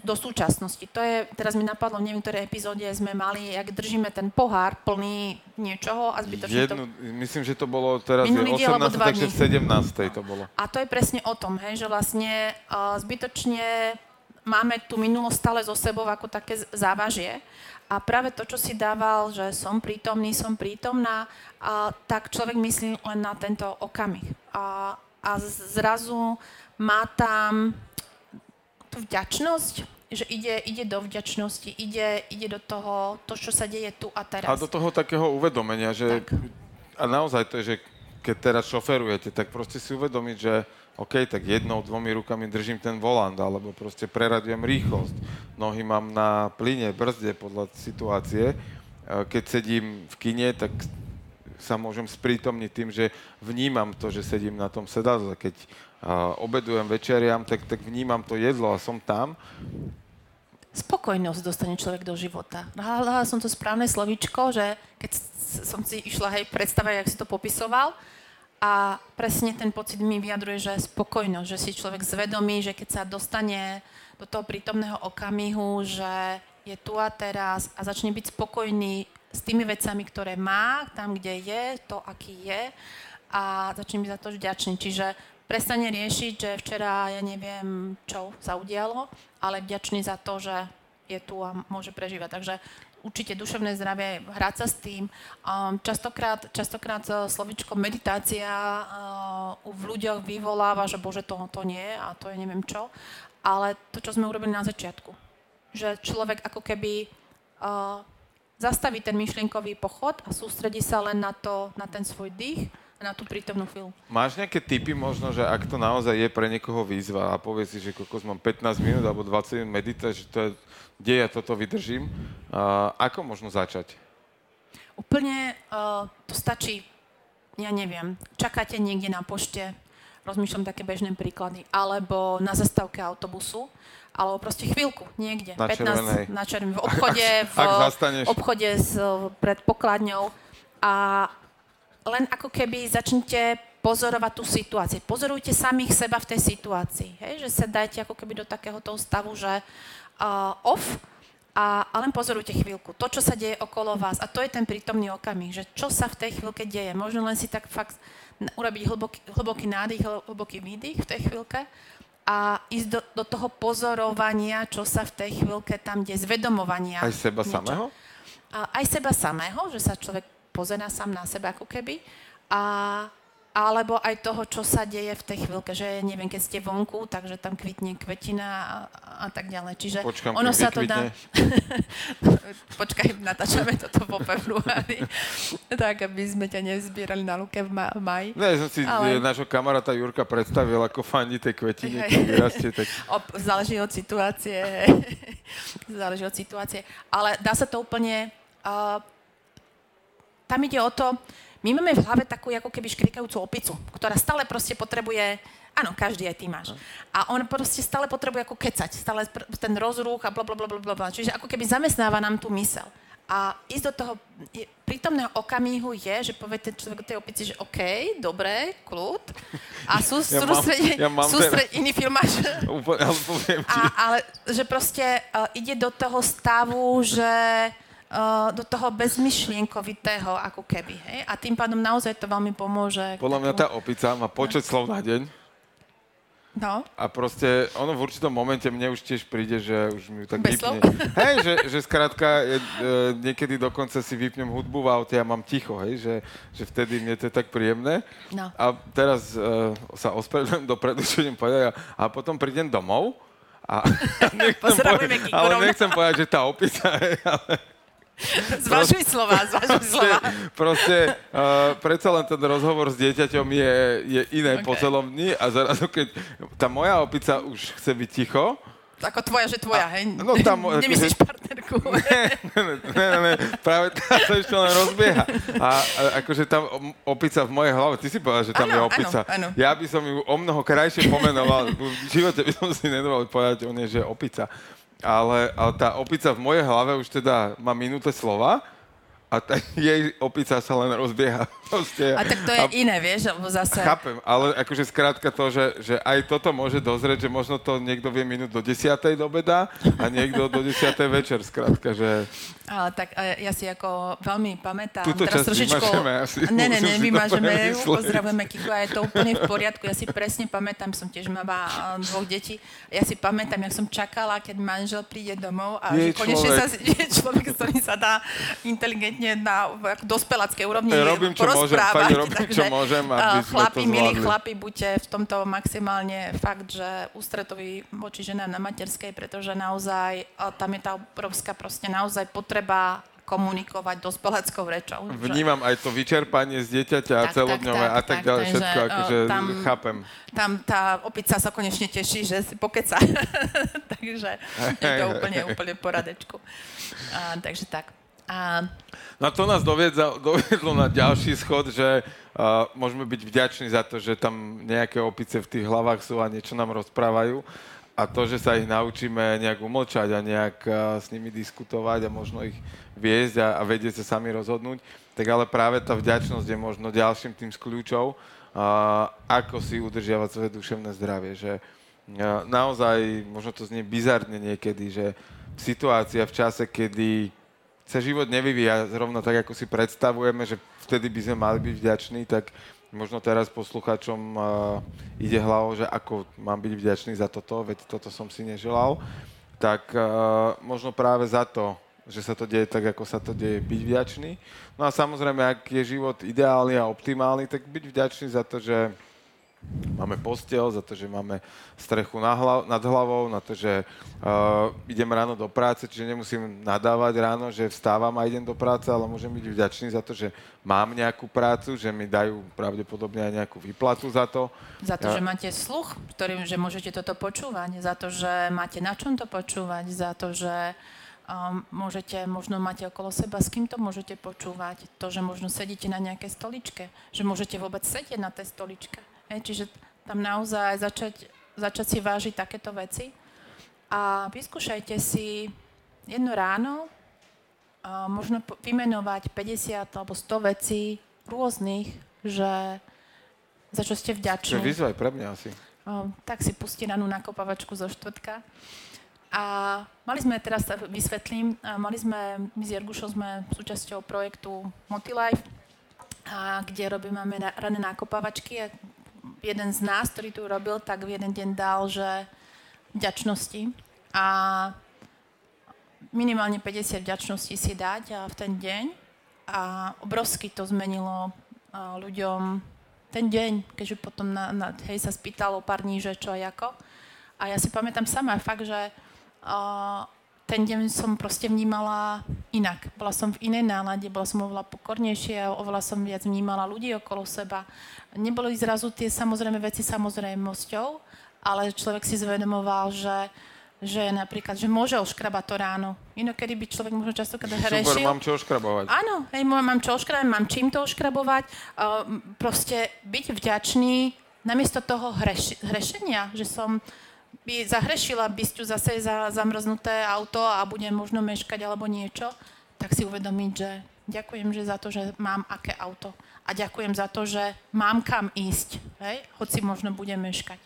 do súčasnosti. To je, teraz mi napadlo, v neviem, ktorej epizóde sme mali, jak držíme ten pohár plný niečoho a zbytočne Jednu, to... myslím, že to bolo teraz Minulý diel, alebo 18, dva takže v 17. to bolo. A to je presne o tom, hej, že vlastne uh, zbytočne máme tú minulosť stále so sebou ako také závažie. A práve to, čo si dával, že som prítomný, som prítomná, a tak človek myslí len na tento okamih. A, a zrazu má tam tú vďačnosť, že ide, ide do vďačnosti, ide, ide do toho, to, čo sa deje tu a teraz. A do toho takého uvedomenia, že... Tak. A naozaj to je, že keď teraz šoferujete, tak proste si uvedomiť, že OK, tak jednou, dvomi rukami držím ten volant, alebo proste preradujem rýchlosť. Nohy mám na plyne, brzde podľa situácie. E, Keď sedím v kine, tak sa môžem sprítomniť tým, že vnímam to, že sedím na tom sedadle. Keď obedujem, večeriam, tak, tak vnímam to jedlo a som tam. spokojnosť dostane človek do života. Hľadala som to správne slovíčko, že keď som si išla hej predstavať, jak si to popisoval, a presne ten pocit mi vyjadruje, že spokojnosť, že si človek zvedomí, že keď sa dostane do toho prítomného okamihu, že je tu a teraz a začne byť spokojný s tými vecami, ktoré má, tam, kde je, to, aký je a začne byť za to vďačný. Čiže prestane riešiť, že včera, ja neviem, čo sa udialo, ale vďačný za to, že je tu a môže prežívať. Takže určite duševné zdravie, hrať sa s tým. Um, častokrát, častokrát uh, slovičko meditácia uh, v ľuďoch vyvoláva, že bože, to, to nie a to je neviem čo. Ale to, čo sme urobili na začiatku, že človek ako keby uh, zastaví ten myšlienkový pochod a sústredí sa len na, to, na ten svoj dých na tú prítomnú chvíľu. Máš nejaké typy možno, že ak to naozaj je pre niekoho výzva a povie si, že kokos mám 15 minút alebo 20 minút medita, že to je, kde ja toto vydržím, uh, ako možno začať? Úplne uh, to stačí, ja neviem, čakáte niekde na pošte, rozmýšľam také bežné príklady, alebo na zastávke autobusu, alebo proste chvíľku niekde, na 15 na červenej, v obchode, v obchode s, pred pokladňou a len ako keby začnite pozorovať tú situáciu. Pozorujte samých seba v tej situácii. Hej? Že sa dajte ako keby do takého toho stavu, že uh, off a, a len pozorujte chvíľku. To, čo sa deje okolo vás. A to je ten prítomný okamih, že čo sa v tej chvíľke deje. Možno len si tak fakt urobiť hlboký, hlboký nádych, hlboký výdych v tej chvíľke a ísť do, do toho pozorovania, čo sa v tej chvíľke tam deje, zvedomovania. Aj seba niečo. samého? A, aj seba samého, že sa človek pozera sám na seba ako keby. A, alebo aj toho, čo sa deje v tej chvíľke, že neviem, keď ste vonku, takže tam kvitne kvetina a, a tak ďalej. Čiže Počkám, ono sa to dá... Počkaj, natáčame toto po februári, tak aby sme ťa nezbierali na luke v, ma- v maji. Ne, som si Ale... nášho kamaráta Jurka predstavil, ako fani tej kvetiny, keď vyrastie. Tak... záleží od situácie. záleží od situácie. Ale dá sa to úplne... Uh, tam ide o to, my máme v hlave takú ako keby škrikajúcu opicu, ktorá stále proste potrebuje, áno, každý aj ty máš. A on proste stále potrebuje ako kecať, stále ten rozruch a bla bla bla bla. Čiže ako keby zamestnáva nám tú mysel. A ísť do toho prítomného okamihu je, že povie ten človek tej opici, že OK, dobre, kľud. A sú, ja ja sústredie, ten... iný. Úplne, poviem ti. A, ale že proste uh, ide do toho stavu, že uh, do toho bezmyšlienkovitého ako keby. Hej? A tým pádom naozaj to veľmi pomôže. Podľa mňa tá opica má počet slov na deň. No. A proste ono v určitom momente mne už tiež príde, že už mi tak Bez vypne. Hej, že, že skrátka je, e, niekedy dokonca si vypnem hudbu v aute a mám ticho, hej, že, že vtedy mne to je tak príjemné. No. A teraz e, sa ospravedlňujem dopredu, čo idem povedať, a, a potom prídem domov a, nechcem, povedať, ale nechcem povedať, že tá opica, hej, ale Zvažuj slova, zvažuj slova. Proste, uh, predsa len ten rozhovor s dieťaťom je, je iné okay. po celom dni a zrazu, keď tá moja opica už chce byť ticho, ako tvoja, že tvoja, a, hej? No tam... Nemyslíš partnerku. Ne, ne, ne, ne, práve tá sa ešte len rozbieha. A, a akože tam opica v mojej hlave, ty si povedal, že tam ano, je opica. Ano, ano. Ja by som ju o mnoho krajšie pomenoval. V živote by som si nedovolil povedať o nej, že je opica ale, ale tá opica v mojej hlave už teda má minúte slova a tá, jej opica sa len rozbieha. Proste. A tak to je a, iné, vieš, lebo zase... Chápem, ale akože skrátka to, že, že aj toto môže dozrieť, že možno to niekto vie minúť do 10. do beda a niekto do 10. večer, skrátka, že... Ale tak ja si ako veľmi pamätám... Tuto teraz vymažeme asi. Ne, ne, ne, vymažeme, pozdravujeme Kiku a je to úplne v poriadku. Ja si presne pamätám, som tiež mala dvoch detí. Ja si pamätám, jak som čakala, keď manžel príde domov a je že konečne sa je človek, s ktorým sa dá inteligentne na dospeláckej úrovni Robím, čo. Môžem, robím, takže, čo môžem, aby uh, chlapi, milí chlapi, buďte v tomto maximálne fakt, že ústretoví voči ženám na materskej, pretože naozaj uh, tam je tá obrovská proste naozaj potreba komunikovať dospeleckou rečou. Vnímam aj to vyčerpanie z dieťaťa a celodňové a tak, tak ďalej, takže, všetko, akože tam, chápem. Tam tá opica sa konečne teší, že si pokeca. takže je to úplne, úplne poradečku. Uh, takže tak. A... No to nás doviedza, doviedlo na ďalší schod, že uh, môžeme byť vďační za to, že tam nejaké opice v tých hlavách sú a niečo nám rozprávajú. A to, že sa ich naučíme nejak umlčať a nejak uh, s nimi diskutovať a možno ich viesť a, a vedieť sa sami rozhodnúť, tak ale práve tá vďačnosť je možno ďalším tým z kľúčov, uh, ako si udržiavať svoje duševné zdravie. Že uh, naozaj, možno to znie bizarne niekedy, že situácia v čase, kedy sa život nevyvíja zrovna tak, ako si predstavujeme, že vtedy by sme mali byť vďační, tak možno teraz posluchačom uh, ide hlavou, že ako mám byť vďačný za toto, veď toto som si neželal. tak uh, možno práve za to, že sa to deje tak, ako sa to deje, byť vďačný. No a samozrejme, ak je život ideálny a optimálny, tak byť vďačný za to, že máme postel, za to, že máme strechu na hlav, nad hlavou, na to, že uh, idem ráno do práce, čiže nemusím nadávať ráno, že vstávam a idem do práce, ale môžem byť vďačný za to, že mám nejakú prácu, že mi dajú pravdepodobne aj nejakú výplatu za to. Za to, ja... že máte sluch, ktorým, že môžete toto počúvať, za to, že máte na čom to počúvať, za to, že um, môžete, možno máte okolo seba, s kým to môžete počúvať, to, že možno sedíte na nejakej stoličke, že môžete vôbec sedieť na tej stoličke Hej, čiže tam naozaj začať, začať si vážiť takéto veci. A vyskúšajte si jedno ráno, a možno vymenovať 50 alebo 100 vecí rôznych, že za čo ste vďační. To je výzva aj pre mňa asi. O, tak si pustí ranú nakopavačku zo štvrtka. A mali sme, teraz vysvetlím, mali sme, my s Jergušom sme súčasťou projektu Motilife, a kde robíme rané nakopavačky a jeden z nás, ktorý tu robil, tak v jeden deň dal, že vďačnosti a minimálne 50 vďačností si dať a v ten deň a obrovsky to zmenilo ľuďom ten deň, keďže potom na, na, hej, sa spýtalo pár dní, že čo a ako. A ja si pamätám sama fakt, že uh, ten deň som proste vnímala inak. Bola som v inej nálade, bola som oveľa pokornejšia, oveľa som viac vnímala ľudí okolo seba. Neboli zrazu tie samozrejme veci samozrejmosťou, ale človek si zvedomoval, že že napríklad, že môže oškrabať to ráno. Inokedy by človek možno častokrát hrešil. Super, mám čo oškrabovať. Áno, hej, mám čo oškrabovať, mám čím to oškrabovať. Uh, proste byť vďačný namiesto toho hreš, hrešenia, že som by zahrešila bysťu zase za zamrznuté auto a budem možno meškať alebo niečo, tak si uvedomiť, že ďakujem že za to, že mám aké auto. A ďakujem za to, že mám kam ísť, hej? hoci možno budem meškať.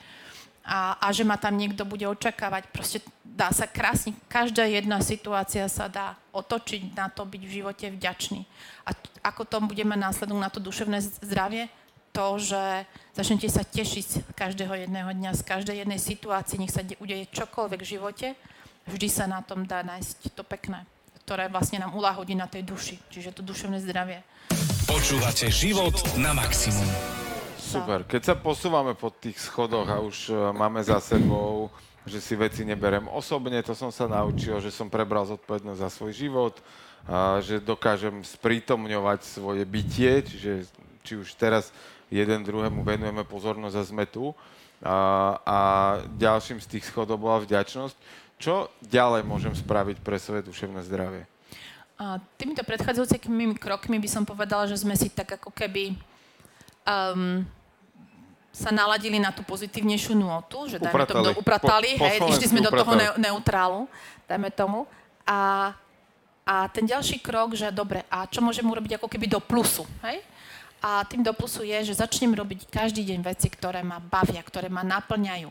A, a že ma tam niekto bude očakávať. Proste dá sa krásne, každá jedna situácia sa dá otočiť na to byť v živote vďačný. A ako to budeme následovať na to duševné zdravie? To, že začnete sa tešiť každého jedného dňa, z každej jednej situácii, nech sa udeje čokoľvek v živote, vždy sa na tom dá nájsť to pekné, ktoré vlastne nám uláhodí na tej duši, čiže to duševné zdravie. Počúvate život na maximum. Super. Keď sa posúvame po tých schodoch a už e, máme za sebou, že si veci neberem osobne, to som sa naučil, že som prebral zodpovednosť za svoj život, a že dokážem sprítomňovať svoje bytie, čiže či už teraz jeden druhému venujeme pozornosť a sme tu. A, a ďalším z tých schodov bola vďačnosť. Čo ďalej môžem spraviť pre svoje duševné zdravie? A týmito predchádzajúcimi krokmi by som povedala, že sme si tak ako keby um, sa naladili na tú pozitívnejšiu nôtu, že dajme upratali. tomu, upratali, po, hej, išli sme upratali. do toho ne, neutrálu, dajme tomu. A, a ten ďalší krok, že dobre, a čo môžem urobiť ako keby do plusu, hej? A tým do plusu je, že začnem robiť každý deň veci, ktoré ma bavia, ktoré ma naplňajú.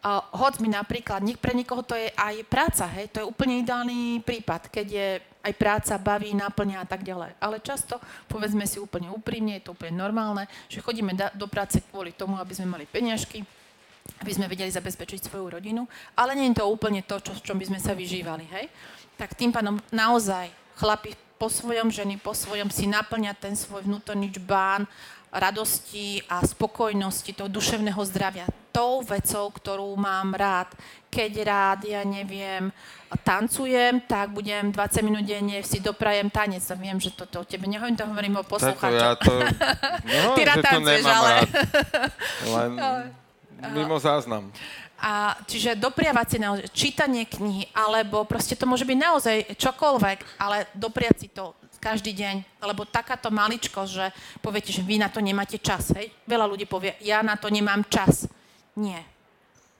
Uh, hoď mi napríklad, pre niekoho to je aj práca, hej, to je úplne ideálny prípad, keď je aj práca, baví, naplňa a tak ďalej. Ale často, povedzme si úplne úprimne, je to úplne normálne, že chodíme do práce kvôli tomu, aby sme mali peniažky, aby sme vedeli zabezpečiť svoju rodinu, ale nie je to úplne to, čo, čom by sme sa vyžívali, hej. Tak tým pádom naozaj chlapi po svojom, ženy po svojom si naplňať ten svoj vnútorný čbán radosti a spokojnosti, toho duševného zdravia. Tou vecou, ktorú mám rád. Keď rád, ja neviem, tancujem, tak budem 20 minút denne si doprajem tanec. A viem, že toto o tebe nehovorím, to hovorím o poslucháčoch. ja to... No, Ty rád tancuješ, ale... Rád. Len mimo záznam. A, čiže dopriavať si naozaj čítanie knihy, alebo proste to môže byť naozaj čokoľvek, ale dopriať si to každý deň, lebo takáto maličko, že poviete, že vy na to nemáte čas, hej? Veľa ľudí povie, ja na to nemám čas. Nie.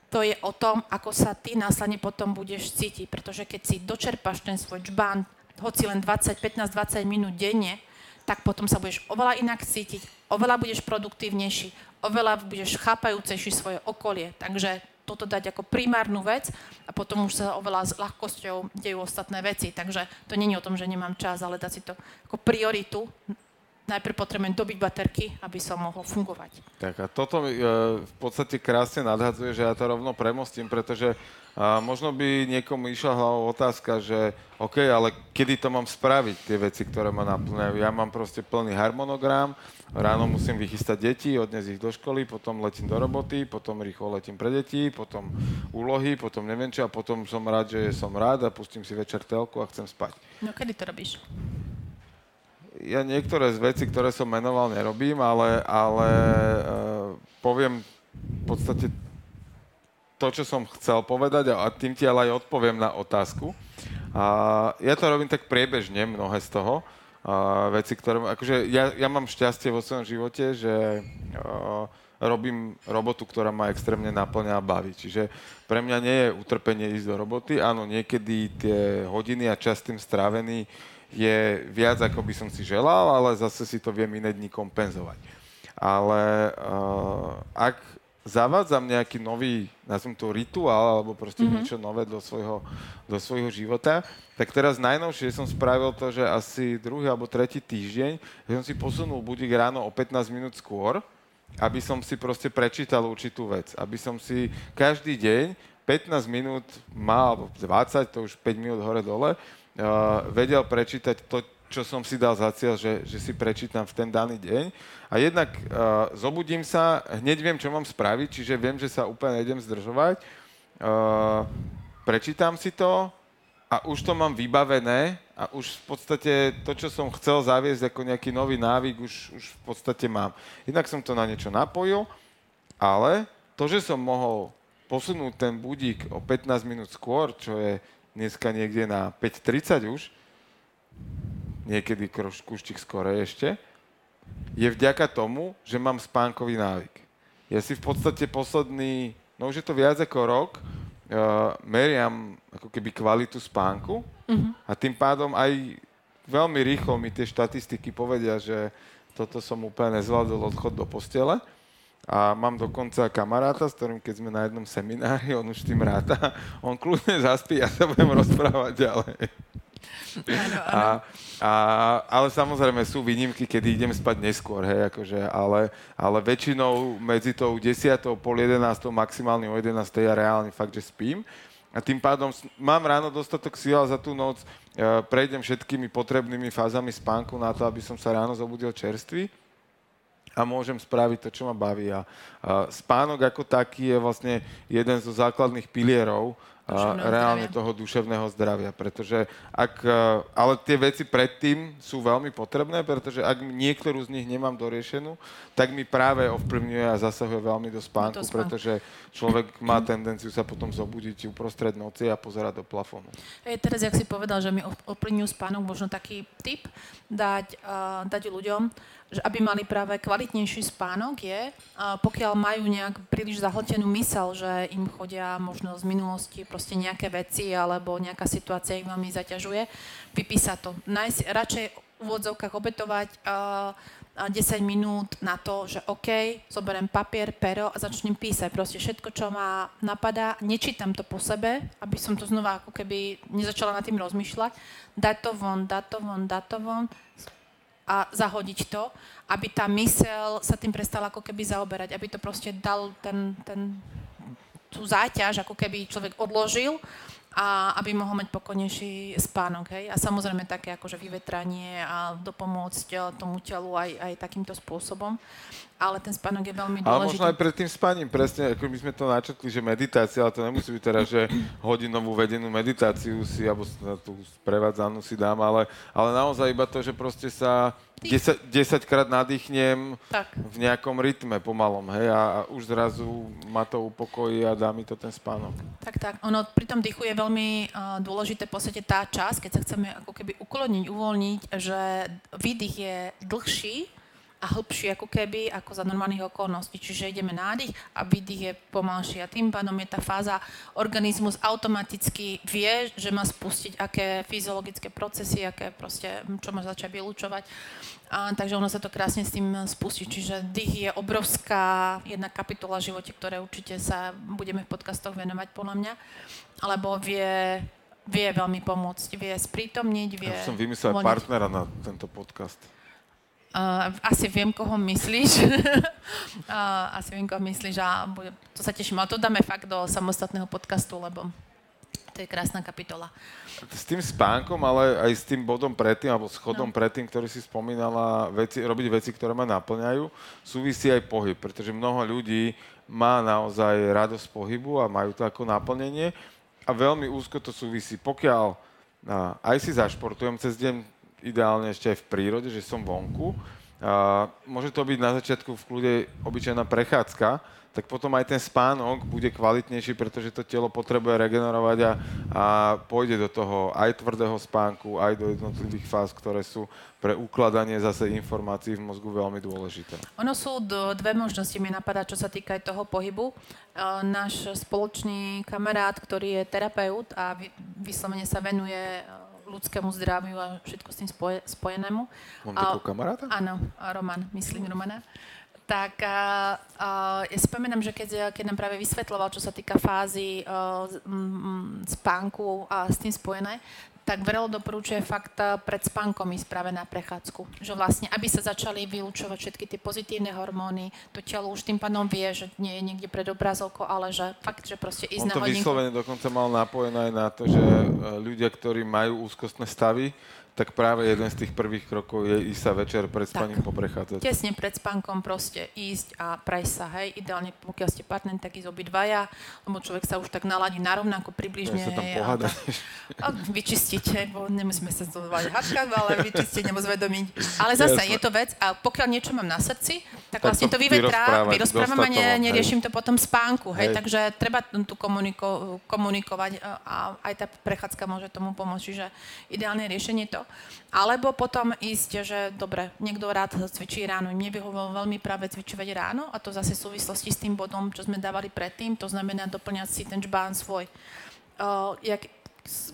To je o tom, ako sa ty následne potom budeš cítiť, pretože keď si dočerpaš ten svoj čbán, hoci len 20, 15, 20 minút denne, tak potom sa budeš oveľa inak cítiť, oveľa budeš produktívnejší, oveľa budeš chápajúcejší svoje okolie. Takže toto dať ako primárnu vec a potom už sa oveľa s ľahkosťou dejú ostatné veci. Takže to není o tom, že nemám čas, ale dať si to ako prioritu najprv potrebujem dobiť baterky, aby som mohol fungovať. Tak a toto e, v podstate krásne nadhadzuje, že ja to rovno premostím, pretože a možno by niekomu išla hlavou otázka, že OK, ale kedy to mám spraviť, tie veci, ktoré ma naplňajú. Ja mám proste plný harmonogram, ráno musím vychystať deti, odniesť ich do školy, potom letím do roboty, potom rýchlo letím pre deti, potom úlohy, potom neviem čo a potom som rád, že som rád a pustím si večer telku a chcem spať. No kedy to robíš? Ja niektoré z veci, ktoré som menoval, nerobím, ale, ale uh, poviem v podstate to, čo som chcel povedať a tým ti ale aj odpoviem na otázku. A ja to robím tak priebežne, mnohé z toho. A veci, ktoré... Akože ja, ja mám šťastie vo svojom živote, že a, robím robotu, ktorá ma extrémne naplňa a baví. Čiže pre mňa nie je utrpenie ísť do roboty. Áno, niekedy tie hodiny a čas tým strávený je viac, ako by som si želal, ale zase si to viem iné dní kompenzovať. Ale uh, ak zavádzam nejaký nový, nazvem to rituál, alebo proste mm-hmm. niečo nové do svojho, do svojho života, tak teraz najnovšie som spravil to, že asi druhý alebo tretí týždeň, že som si posunul budík ráno o 15 minút skôr, aby som si proste prečítal určitú vec. Aby som si každý deň 15 minút mal, alebo 20, to už 5 minút hore-dole, vedel prečítať to, čo som si dal za cieľ, že, že si prečítam v ten daný deň. A jednak uh, zobudím sa, hneď viem, čo mám spraviť, čiže viem, že sa úplne nejdem zdržovať. Uh, prečítam si to a už to mám vybavené a už v podstate to, čo som chcel zaviesť ako nejaký nový návyk, už, už v podstate mám. Jednak som to na niečo napojil, ale to, že som mohol posunúť ten budík o 15 minút skôr, čo je dneska niekde na 5.30 už, niekedy kuštík skore ešte, je vďaka tomu, že mám spánkový návyk. Ja si v podstate posledný, no už je to viac ako rok, uh, meriam ako keby kvalitu spánku uh-huh. a tým pádom aj veľmi rýchlo mi tie štatistiky povedia, že toto som úplne nezvládol odchod do postele. A mám dokonca kamaráta, s ktorým keď sme na jednom seminári, on už tým ráta, on kľudne zaspí ja sa budem rozprávať ďalej. A, a, ale samozrejme sú výnimky, kedy idem spať neskôr, hej, akože, ale, ale väčšinou medzi tou 10. pol 11. maximálne o 11. ja reálne fakt, že spím. A tým pádom mám ráno dostatok síl za tú noc, e, prejdem všetkými potrebnými fázami spánku na to, aby som sa ráno zobudil čerstvý a môžem spraviť to, čo ma baví. A, a spánok ako taký je vlastne jeden zo základných pilierov a reálne zdravia. toho duševného zdravia. Pretože ak, e, ale tie veci predtým sú veľmi potrebné, pretože ak niektorú z nich nemám doriešenú, tak mi práve ovplyvňuje a zasahuje veľmi do spánku, spánku. pretože človek má tendenciu sa potom zobudiť uprostred noci a pozerať do plafónu. Hey, teraz, jak si povedal, že mi ovplyvňujú spánok, možno taký tip dať, uh, dať ľuďom, že aby mali práve kvalitnejší spánok je, pokiaľ majú nejak príliš zahltenú mysel, že im chodia možno z minulosti proste nejaké veci alebo nejaká situácia ich veľmi zaťažuje, vypísať to. Najs, radšej v úvodzovkách obetovať uh, 10 minút na to, že OK, zoberiem papier, pero a začnem písať proste všetko, čo ma napadá. Nečítam to po sebe, aby som to znova ako keby nezačala nad tým rozmýšľať. Dať to von, dať to von, dať to von a zahodiť to, aby tá mysel sa tým prestala ako keby zaoberať, aby to proste dal ten, ten, tú záťaž, ako keby človek odložil a aby mohol mať pokojnejší spánok. Hej? A samozrejme také akože vyvetranie a dopomôcť tomu telu aj, aj takýmto spôsobom. Ale ten spánok je veľmi dôležitý. Ale možno aj pred tým spaním, presne, ako my sme to načetli, že meditácia, ale to nemusí byť teraz, že hodinovú vedenú meditáciu si, alebo tú sprevádzanú si dám, ale, ale naozaj iba to, že proste sa 10, 10 krát nadýchnem tak. v nejakom rytme pomalom, hej, a, a už zrazu ma to upokojí a dá mi to ten spánok. Tak, tak. Ono pri tom dýchu je veľmi uh, dôležité v podstate tá časť, keď sa chceme ako keby ukloniť, uvoľniť, že výdych je dlhší, a hĺbší ako keby, ako za normálnych okolností. Čiže ideme nádych a výdych je pomalší. A tým pádom je tá fáza, organizmus automaticky vie, že má spustiť aké fyziologické procesy, aké proste, čo má začať vylúčovať. A, takže ono sa to krásne s tým spustí. Čiže dých je obrovská jedna kapitola v živote, ktoré určite sa budeme v podcastoch venovať podľa mňa. Alebo vie vie veľmi pomôcť, vie sprítomniť, vie... Ja som vymyslel partnera na tento podcast. Uh, asi viem, koho myslíš. uh, asi viem, koho myslíš a bude, to sa teším. Ale to dáme fakt do samostatného podcastu, lebo to je krásna kapitola. S tým spánkom, ale aj s tým bodom predtým, alebo schodom no. predtým, ktorý si spomínala, veci, robiť veci, ktoré ma naplňajú, súvisí aj pohyb, pretože mnoho ľudí má naozaj radosť pohybu a majú to ako naplnenie a veľmi úzko to súvisí. Pokiaľ a, aj si zašportujem cez deň, ideálne ešte aj v prírode, že som vonku. A môže to byť na začiatku v kľude obyčajná prechádzka, tak potom aj ten spánok bude kvalitnejší, pretože to telo potrebuje regenerovať a, a pôjde do toho aj tvrdého spánku, aj do jednotlivých fáz, ktoré sú pre ukladanie zase informácií v mozgu veľmi dôležité. Ono sú dve možnosti, mi napadá, čo sa týka aj toho pohybu. náš spoločný kamarát, ktorý je terapeut a vyslovene sa venuje ľudskému zdraviu a všetko s tým spoje, spojenému. Mám takého kamaráta? Áno, Roman, myslím Romana. Tak a, a, ja si pamätám, že keď, keď nám práve vysvetloval, čo sa týka fázy a, m, spánku a s tým spojené, tak vrelo doporučuje fakt eh, pred spánkom ísť práve na prechádzku. Že vlastne, aby sa začali vylúčovať všetky tie pozitívne hormóny, to telo už tým pádom vie, že nie je niekde pred obrazovkou, ale že fakt, že proste ísť On na to hodinku. vyslovene dokonca mal napojené aj na to, že eh, ľudia, ktorí majú úzkostné stavy, tak práve jeden z tých prvých krokov je ísť sa večer pred spaním poprechádzať. Tesne pred spánkom proste ísť a prejsť sa, hej. Ideálne, pokiaľ ste partner, tak ísť obidvaja, lebo človek sa už tak naladí narovnako približne. Ja sa tam pohádať. A, a vyčistiť, hej, bo nemusíme sa zdovať hádkať, ale vyčistiť nebo zvedomiť. Ale zase Jasne. je to vec, a pokiaľ niečo mám na srdci, tak, Tak vlastne to to vyvetrá, vyrozprávam a ne, dostatovo, hej. neriešim to potom spánku, hej. Hej. Takže treba tu komuniko, komunikovať a, aj tá prechádzka môže tomu pomôcť, čiže ideálne riešenie to. Alebo potom ísť, že dobre, niekto rád cvičí ráno. Mne vyhovovalo veľmi práve cvičovať ráno a to zase v súvislosti s tým bodom, čo sme dávali predtým, to znamená doplňať si ten čbán svoj. Uh, jak,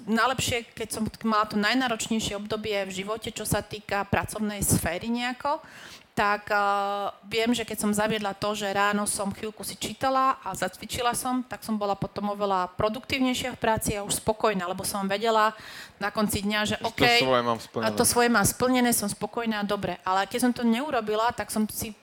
najlepšie, keď som mala to najnáročnejšie obdobie v živote, čo sa týka pracovnej sféry nejako, tak uh, viem, že keď som zaviedla to, že ráno som chvíľku si čítala a zacvičila som, tak som bola potom oveľa produktívnejšia v práci a už spokojná, lebo som vedela na konci dňa, že To OK, svoje mám splnené. to svoje mám splnené, som spokojná, dobre. Ale keď som to neurobila, tak som si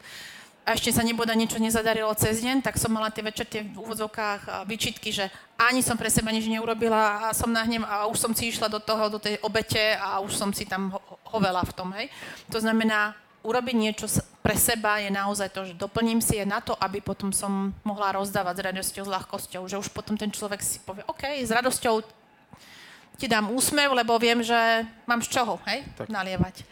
a ešte sa neboda niečo nezadarilo cez deň, tak som mala tie večer tie v úvodzovkách a výčitky, že ani som pre seba nič neurobila a som nahnev a už som si išla do toho, do tej obete a už som si tam ho- hovela v tom, hej. To znamená, urobiť niečo pre seba je naozaj to, že doplním si je na to, aby potom som mohla rozdávať s radosťou, s ľahkosťou, že už potom ten človek si povie, OK, s radosťou ti dám úsmev, lebo viem, že mám z čoho, hej, Tak. nalievať.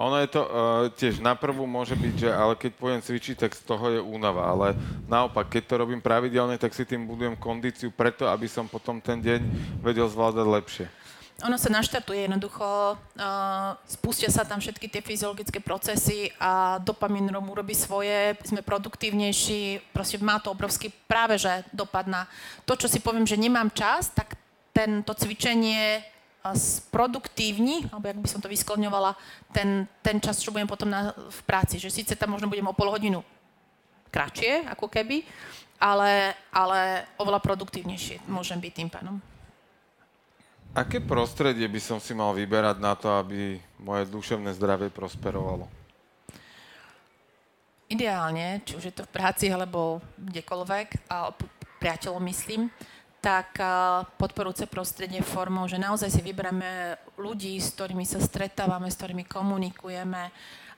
Ono je to uh, tiež na prvú môže byť, že ale keď pôjdem cvičiť, tak z toho je únava. Ale naopak, keď to robím pravidelne, tak si tým budujem kondíciu preto, aby som potom ten deň vedel zvládať lepšie. Ono sa naštartuje jednoducho, uh, spustia sa tam všetky tie fyziologické procesy a dopamin rom urobí svoje, sme produktívnejší, proste má to obrovský práve že dopad na to, čo si poviem, že nemám čas, tak tento cvičenie uh, sproduktívni, alebo jak by som to vyskloňovala, ten, ten čas, čo budem potom na, v práci. Že síce tam možno budem o pol hodinu kratšie, ako keby, ale, ale oveľa produktívnejšie môžem byť tým pádom. Aké prostredie by som si mal vyberať na to, aby moje duševné zdravie prosperovalo? Ideálne, či už je to v práci alebo kdekoľvek, a priateľov myslím, tak podporujúce prostredie formou, že naozaj si vyberáme ľudí, s ktorými sa stretávame, s ktorými komunikujeme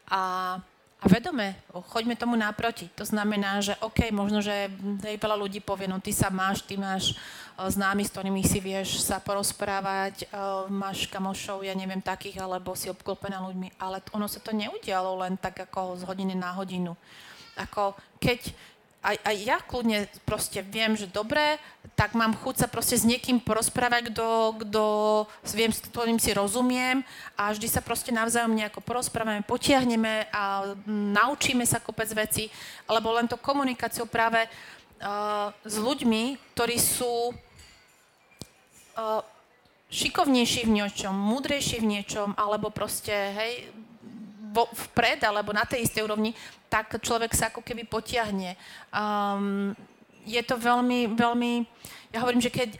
a, a vedome, choďme tomu naproti. To znamená, že OK, možno, že hej, veľa ľudí povie, no ty sa máš, ty máš známy, s ktorými si vieš sa porozprávať, máš kamošov, ja neviem, takých, alebo si obklopená ľuďmi, ale ono sa to neudialo len tak ako z hodiny na hodinu. Ako keď aj, aj ja kľudne proste viem, že dobre, tak mám chuť sa proste s niekým porozprávať, kto, kto viem, s ktorým si rozumiem a vždy sa proste navzájom nejako porozprávame, potiahneme a naučíme sa kopec veci, alebo len to komunikáciou práve uh, s ľuďmi, ktorí sú uh, šikovnejší v niečom, múdrejší v niečom, alebo proste, hej, vo, vpred alebo na tej istej úrovni, tak človek sa ako keby potiahne. Um, je to veľmi, veľmi, ja hovorím, že keď,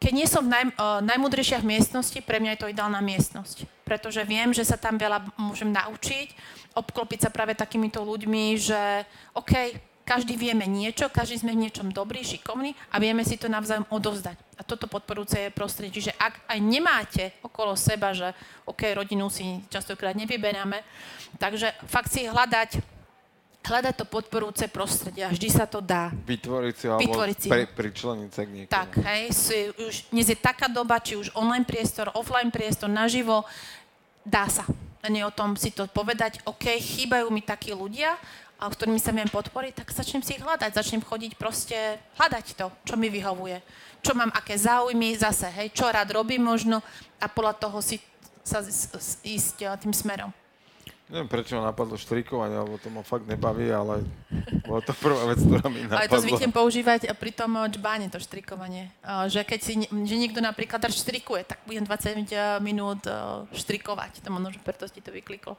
keď nie som v naj, uh, najmudrejšia v miestnosti, pre mňa je to ideálna miestnosť. pretože viem, že sa tam veľa môžem naučiť, obklopiť sa práve takýmito ľuďmi, že OK, každý vieme niečo, každý sme v niečom dobrý, šikovný a vieme si to navzájom odovzdať. A toto podporúce je prostredie. Čiže ak aj nemáte okolo seba, že OK, rodinu si častokrát nevyberáme, takže fakt si hľadať hľadať to podporúce prostredie a vždy sa to dá. Vytvoriť si alebo Vytvoriť si pri, ho. pričleniť sa k niekomu. Tak, hej, si, už dnes je taká doba, či už online priestor, offline priestor, naživo, dá sa. Len je o tom si to povedať, OK, chýbajú mi takí ľudia, a s ktorými sa viem podporiť, tak začnem si ich hľadať, začnem chodiť proste, hľadať to, čo mi vyhovuje. Čo mám, aké záujmy, zase, hej, čo rád robím možno a podľa toho si sa ísť eh, tým smerom. Neviem, prečo ma napadlo štrikovanie, lebo to ma fakt nebaví, ale bola to prvá vec, ktorá mi Ale to napadla. zvyknem používať pri tom eh, džbáne, to štrikovanie. Eh, Že keď si, že niekto napríklad štrikuje, tak budem 20 minút štrikovať. To možno, že preto ti to vykliklo.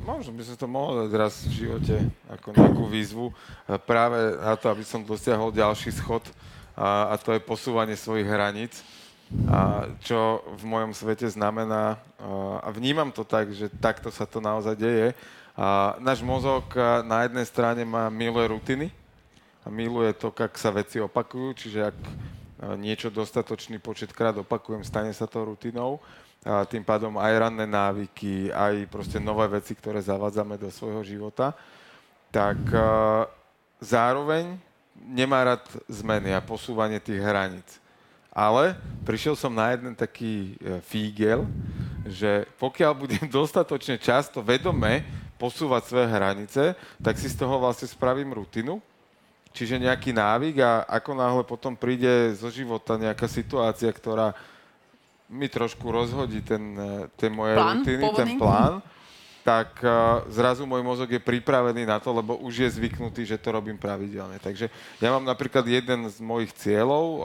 Možno by som to mohol dať raz v živote ako nejakú výzvu e, práve na to, aby som dosiahol ďalší schod a, a to je posúvanie svojich hraníc. A čo v mojom svete znamená, a vnímam to tak, že takto sa to naozaj deje. A náš mozog a, na jednej strane má miluje rutiny a miluje to, jak sa veci opakujú, čiže ak niečo dostatočný počet krát opakujem, stane sa to rutinou. A tým pádom aj ranné návyky, aj proste nové veci, ktoré zavádzame do svojho života, tak zároveň nemá rád zmeny a posúvanie tých hraníc. Ale prišiel som na jeden taký e, fígel, že pokiaľ budem dostatočne často vedome posúvať svoje hranice, tak si z toho vlastne spravím rutinu, čiže nejaký návyk a ako náhle potom príde zo života nejaká situácia, ktorá mi trošku rozhodí ten, eh, tie moje Plán rutiny, pôvodný. ten plán, tak uh, zrazu môj mozog je pripravený na to, lebo už je zvyknutý, že to robím pravidelne. Takže ja mám napríklad jeden z mojich cieľov, uh,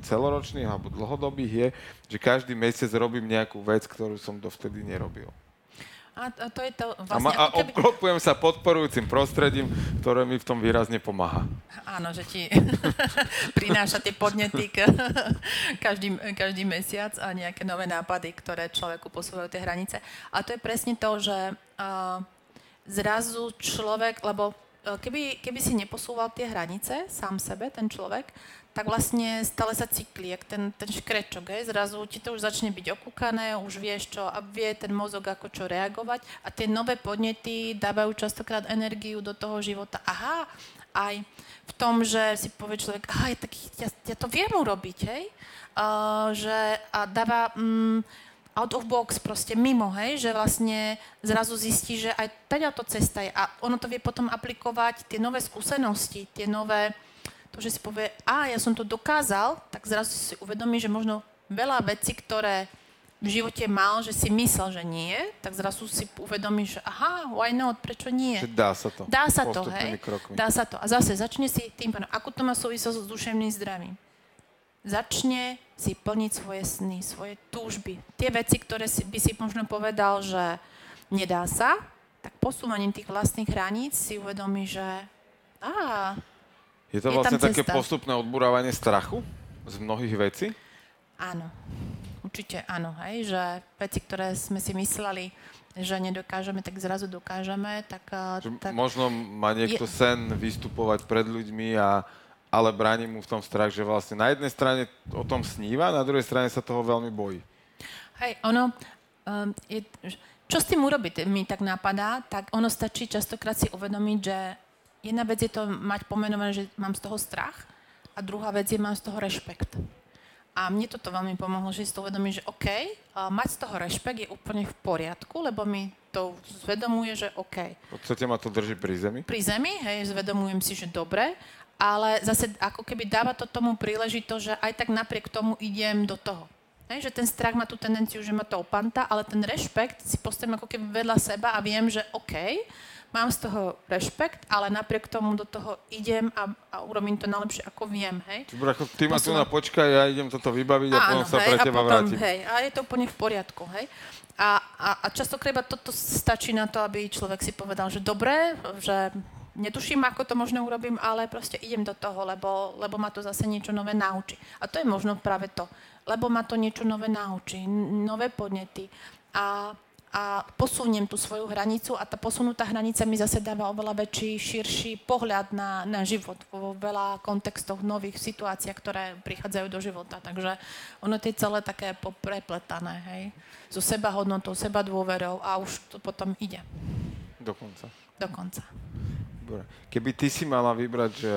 celoročných alebo dlhodobých je, že každý mesiac robím nejakú vec, ktorú som dovtedy nerobil. A, a to je to A, vlastne... ma, a ako keby- obklopujem sa podporujúcim prostredím, ktoré mi v tom výrazne pomáha. Áno, že ti prináša tie podnety k, každý, každý mesiac a nejaké nové nápady, ktoré človeku posúvajú tie hranice. A to je presne to, že uh, zrazu človek, lebo uh, keby, keby si neposúval tie hranice sám sebe, ten človek, tak vlastne stále sa cyklí, jak ten, ten škrečok, hej? zrazu ti to už začne byť okúkané, už vieš čo a vie ten mozog ako čo reagovať a tie nové podnety dávajú častokrát energiu do toho života. Aha, aj v tom, že si povie človek, aha, ja, tak, ja, ja to viem urobiť, hej? Uh, že a dáva mm, out of box, proste mimo, hej? Že vlastne zrazu zistí, že aj teda to cesta je a ono to vie potom aplikovať, tie nové skúsenosti, tie nové, to, že si povie, a ja som to dokázal, tak zrazu si uvedomí, že možno veľa vecí, ktoré v živote mal, že si myslel, že nie, tak zrazu si uvedomí, že aha, why not, prečo nie? Že dá sa to. Dá sa to, hej? Krokmi. Dá sa to. A zase začne si tým pádom, ako to má súvislosť s duševným zdravím? Začne si plniť svoje sny, svoje túžby. Tie veci, ktoré si, by si možno povedal, že nedá sa, tak posúvaním tých vlastných hraníc si uvedomí, že á, Je to je vlastne také cesta. postupné odburávanie strachu z mnohých vecí? áno. Určite áno, hej, že veci, ktoré sme si mysleli, že nedokážeme, tak zrazu dokážeme, tak... Že tak možno má niekto Je- sen vystupovať pred ľuďmi, a, ale bráni mu v tom strach, že vlastne na jednej strane o tom sníva, na druhej strane sa toho veľmi bojí. Hej, ono, um, je, čo s tým urobiť, mi tak napadá, tak ono stačí častokrát si uvedomiť, že jedna vec je to mať pomenované, že mám z toho strach a druhá vec je mám z toho rešpekt. A mne toto veľmi pomohlo, že si to uvedomím, že OK, a mať z toho rešpekt je úplne v poriadku, lebo mi to zvedomuje, že OK. V podstate ma to drží pri zemi. Pri zemi, hej, zvedomujem si, že dobre, ale zase ako keby dáva to tomu príležitosť, že aj tak napriek tomu idem do toho. Hej, že ten strach má tú tendenciu, že ma to opanta, ale ten rešpekt si postavím ako keby vedľa seba a viem, že OK, mám z toho rešpekt, ale napriek tomu do toho idem a, a urobím to najlepšie, ako viem, hej. Čiže, Bracho, ty ma tu na počkaj, ja idem toto vybaviť a potom sa pre a teba potom, vrátim. hej, a je to úplne v poriadku, hej. A, a, a častokrát toto stačí na to, aby človek si povedal, že dobre, že netuším, ako to možno urobím, ale proste idem do toho, lebo, lebo ma to zase niečo nové naučí. A to je možno práve to, lebo ma to niečo nové naučí, nové podnety. A a posuniem tú svoju hranicu a tá posunutá hranica mi zase dáva oveľa väčší, širší pohľad na, na život vo veľa kontextoch, nových situáciách, ktoré prichádzajú do života. Takže ono je celé také poprepletané, hej, so seba hodnotou, seba dôverou a už to potom ide. Dokonca. Dokonca. Dobre. Keby ty si mala vybrať, že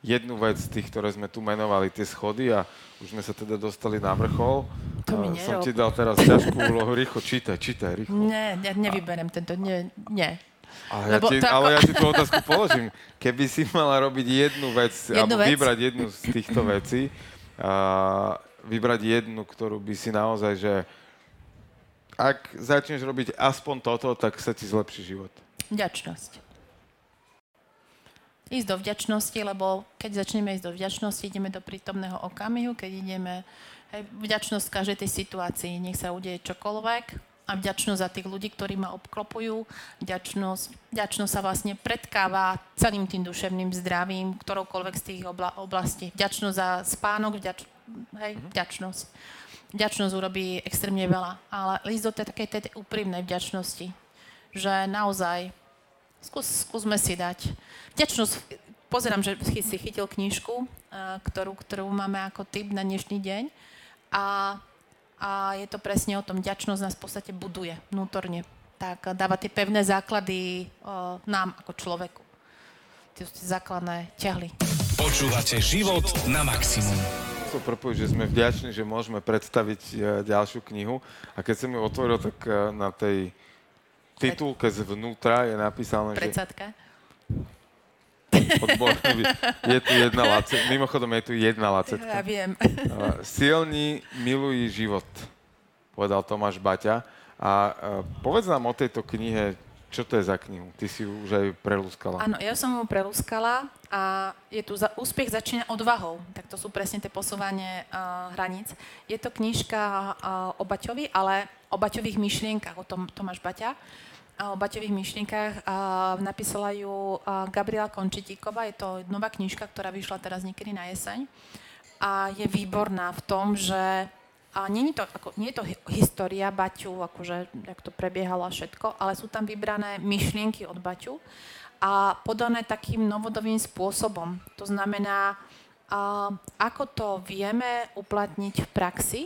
jednu vec z tých, ktoré sme tu menovali, tie schody a už sme sa teda dostali na vrchol. To mi Som ti dal teraz ťažkú úlohu, rýchlo čítaj, čítaj, rýchlo. Nie, ja nevyberem tento, nie, nie. Ale ja, ti, to ale ja ti tú otázku položím. Keby si mala robiť jednu vec, Jednu alebo vec? vybrať jednu z týchto vecí, a vybrať jednu, ktorú by si naozaj, že ak začneš robiť aspoň toto, tak sa ti zlepší život. Vďačnosť. Ísť do vďačnosti, lebo keď začneme ísť do vďačnosti, ideme do prítomného okamihu, keď ideme hej, vďačnosť v každej tej situácii, nech sa udeje čokoľvek a vďačnosť za tých ľudí, ktorí ma obklopujú, vďačnosť, vďačnosť sa vlastne predkáva celým tým duševným zdravím, ktoroukoľvek z tých obla- oblastí. Vďačnosť za spánok, vďač, hej, vďačnosť. Vďačnosť urobí extrémne veľa, ale ísť do tej takej tej úprimnej vďačnosti, že naozaj Skús, skúsme si dať. Vďačnosť, pozerám, že si chytil knižku, ktorú, ktorú máme ako tip na dnešný deň a, a je to presne o tom, vďačnosť nás v podstate buduje vnútorne. Tak dáva tie pevné základy o, nám ako človeku. Tie sú tie základné ťahly. Počúvate život na maximum. Chcel prepojiť, že sme vďační, že môžeme predstaviť e, ďalšiu knihu. A keď som ju otvoril, tak e, na tej titulke zvnútra je napísané, že Odborný, je tu jedna lace, mimochodom je tu jedna lacetka. Ja viem. Silní milují život, povedal Tomáš Baťa. A uh, povedz nám o tejto knihe, čo to je za knihu? Ty si ju už aj prelúskala. Áno, ja som ju prelúskala a je tu za, úspech začína odvahou. Tak to sú presne tie posúvanie uh, hraníc. Je to knižka uh, o Baťovi, ale o Baťových myšlienkach, o tom Tomáš Baťa. O Baťových myšlienkach napísala ju Gabriela Končitíková. Je to nová knižka, ktorá vyšla teraz niekedy na jeseň. A je výborná v tom, že a nie je to, ako, nie je to hi- história Baťu, akože, jak to prebiehalo všetko, ale sú tam vybrané myšlienky od Baťu a podané takým novodobým spôsobom. To znamená, a, ako to vieme uplatniť v praxi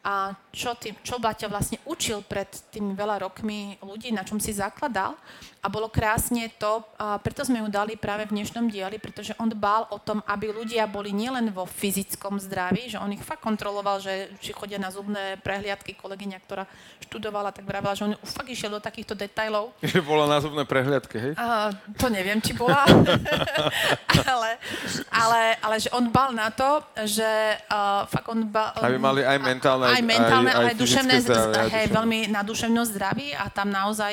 a čo, tým, čo Baťa vlastne učil pred tými veľa rokmi ľudí, na čom si zakladal. A bolo krásne to, a preto sme ju dali práve v dnešnom dieli, pretože on dbal o tom, aby ľudia boli nielen vo fyzickom zdraví, že on ich fakt kontroloval, že či chodia na zubné prehliadky, kolegyňa, ktorá študovala, tak vravela, že on už fakt išiel do takýchto detajlov. Že bola na zubnej prehliadke, hej? A, to neviem, či bola, ale, ale, ale že on bal na to, že uh, fakt on bal... Aby mali aj mentálne, aj, mentálne, aj- aj ale aj duševné, zdravie, aj hej, duševné. veľmi na duševnom zdraví a tam naozaj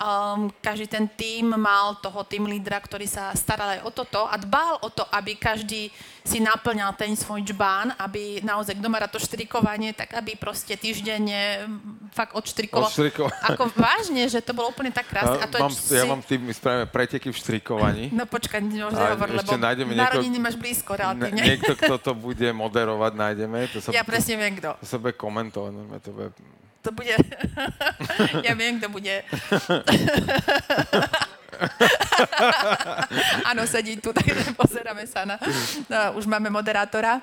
um, každý ten tým mal toho tým lídra, ktorý sa staral aj o toto a dbal o to, aby každý si naplňal ten svoj džbán, aby naozaj, kto má rád to štrikovanie, tak aby proste týždenne fakt odštrikoval. Odštrikoval. Ako vážne, že to bolo úplne tak krásne. A to mám, je, ja si- mám tým, my spravíme preteky v štrikovaní. No počkaj, nemôžem hovoriť, lebo nájdeme narodiny máš blízko Ne, relatívne. niekto, kto to bude moderovať, nájdeme. To sa, Ja presne viem, kto. To sa bude komentovať. To bude... To bude... ja viem, kto bude. Áno, sedí tu, takže pozeráme sa na... Už máme moderátora.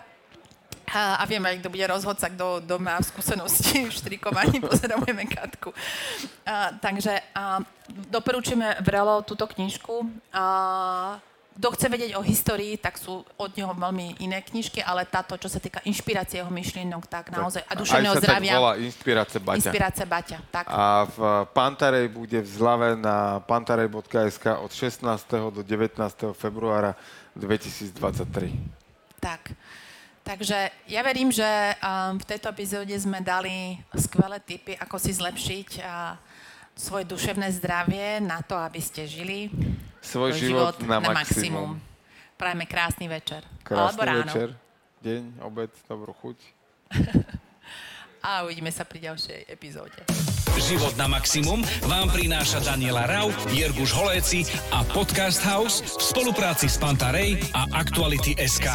A, a vieme aj, kto bude rozhodca, kto, kto má skúsenosti v štrikovaní, pozdravujeme Katku. A, takže a, doporučujeme vrelo túto knižku. A, kto chce vedieť o histórii, tak sú od neho veľmi iné knižky, ale táto, čo sa týka inšpirácie jeho myšlienok, tak naozaj a duševného Aj sa zdravia. tak volá Inspirace Baťa. Inspirácia Baťa, tak. A v Pantarej bude v zlave na pantarej.sk od 16. do 19. februára 2023. Tak. Takže ja verím, že um, v tejto epizóde sme dali skvelé tipy, ako si zlepšiť svoje duševné zdravie na to, aby ste žili Svoj svoj život, na, maximum. Prajeme krásny večer. Krásny alebo ráno. večer, deň, obed, dobrú chuť. A uvidíme sa pri ďalšej epizóde. Život na maximum vám prináša Daniela Rau, Jirguš Holéci a Podcast House v spolupráci s Pantarej a Aktuality SK.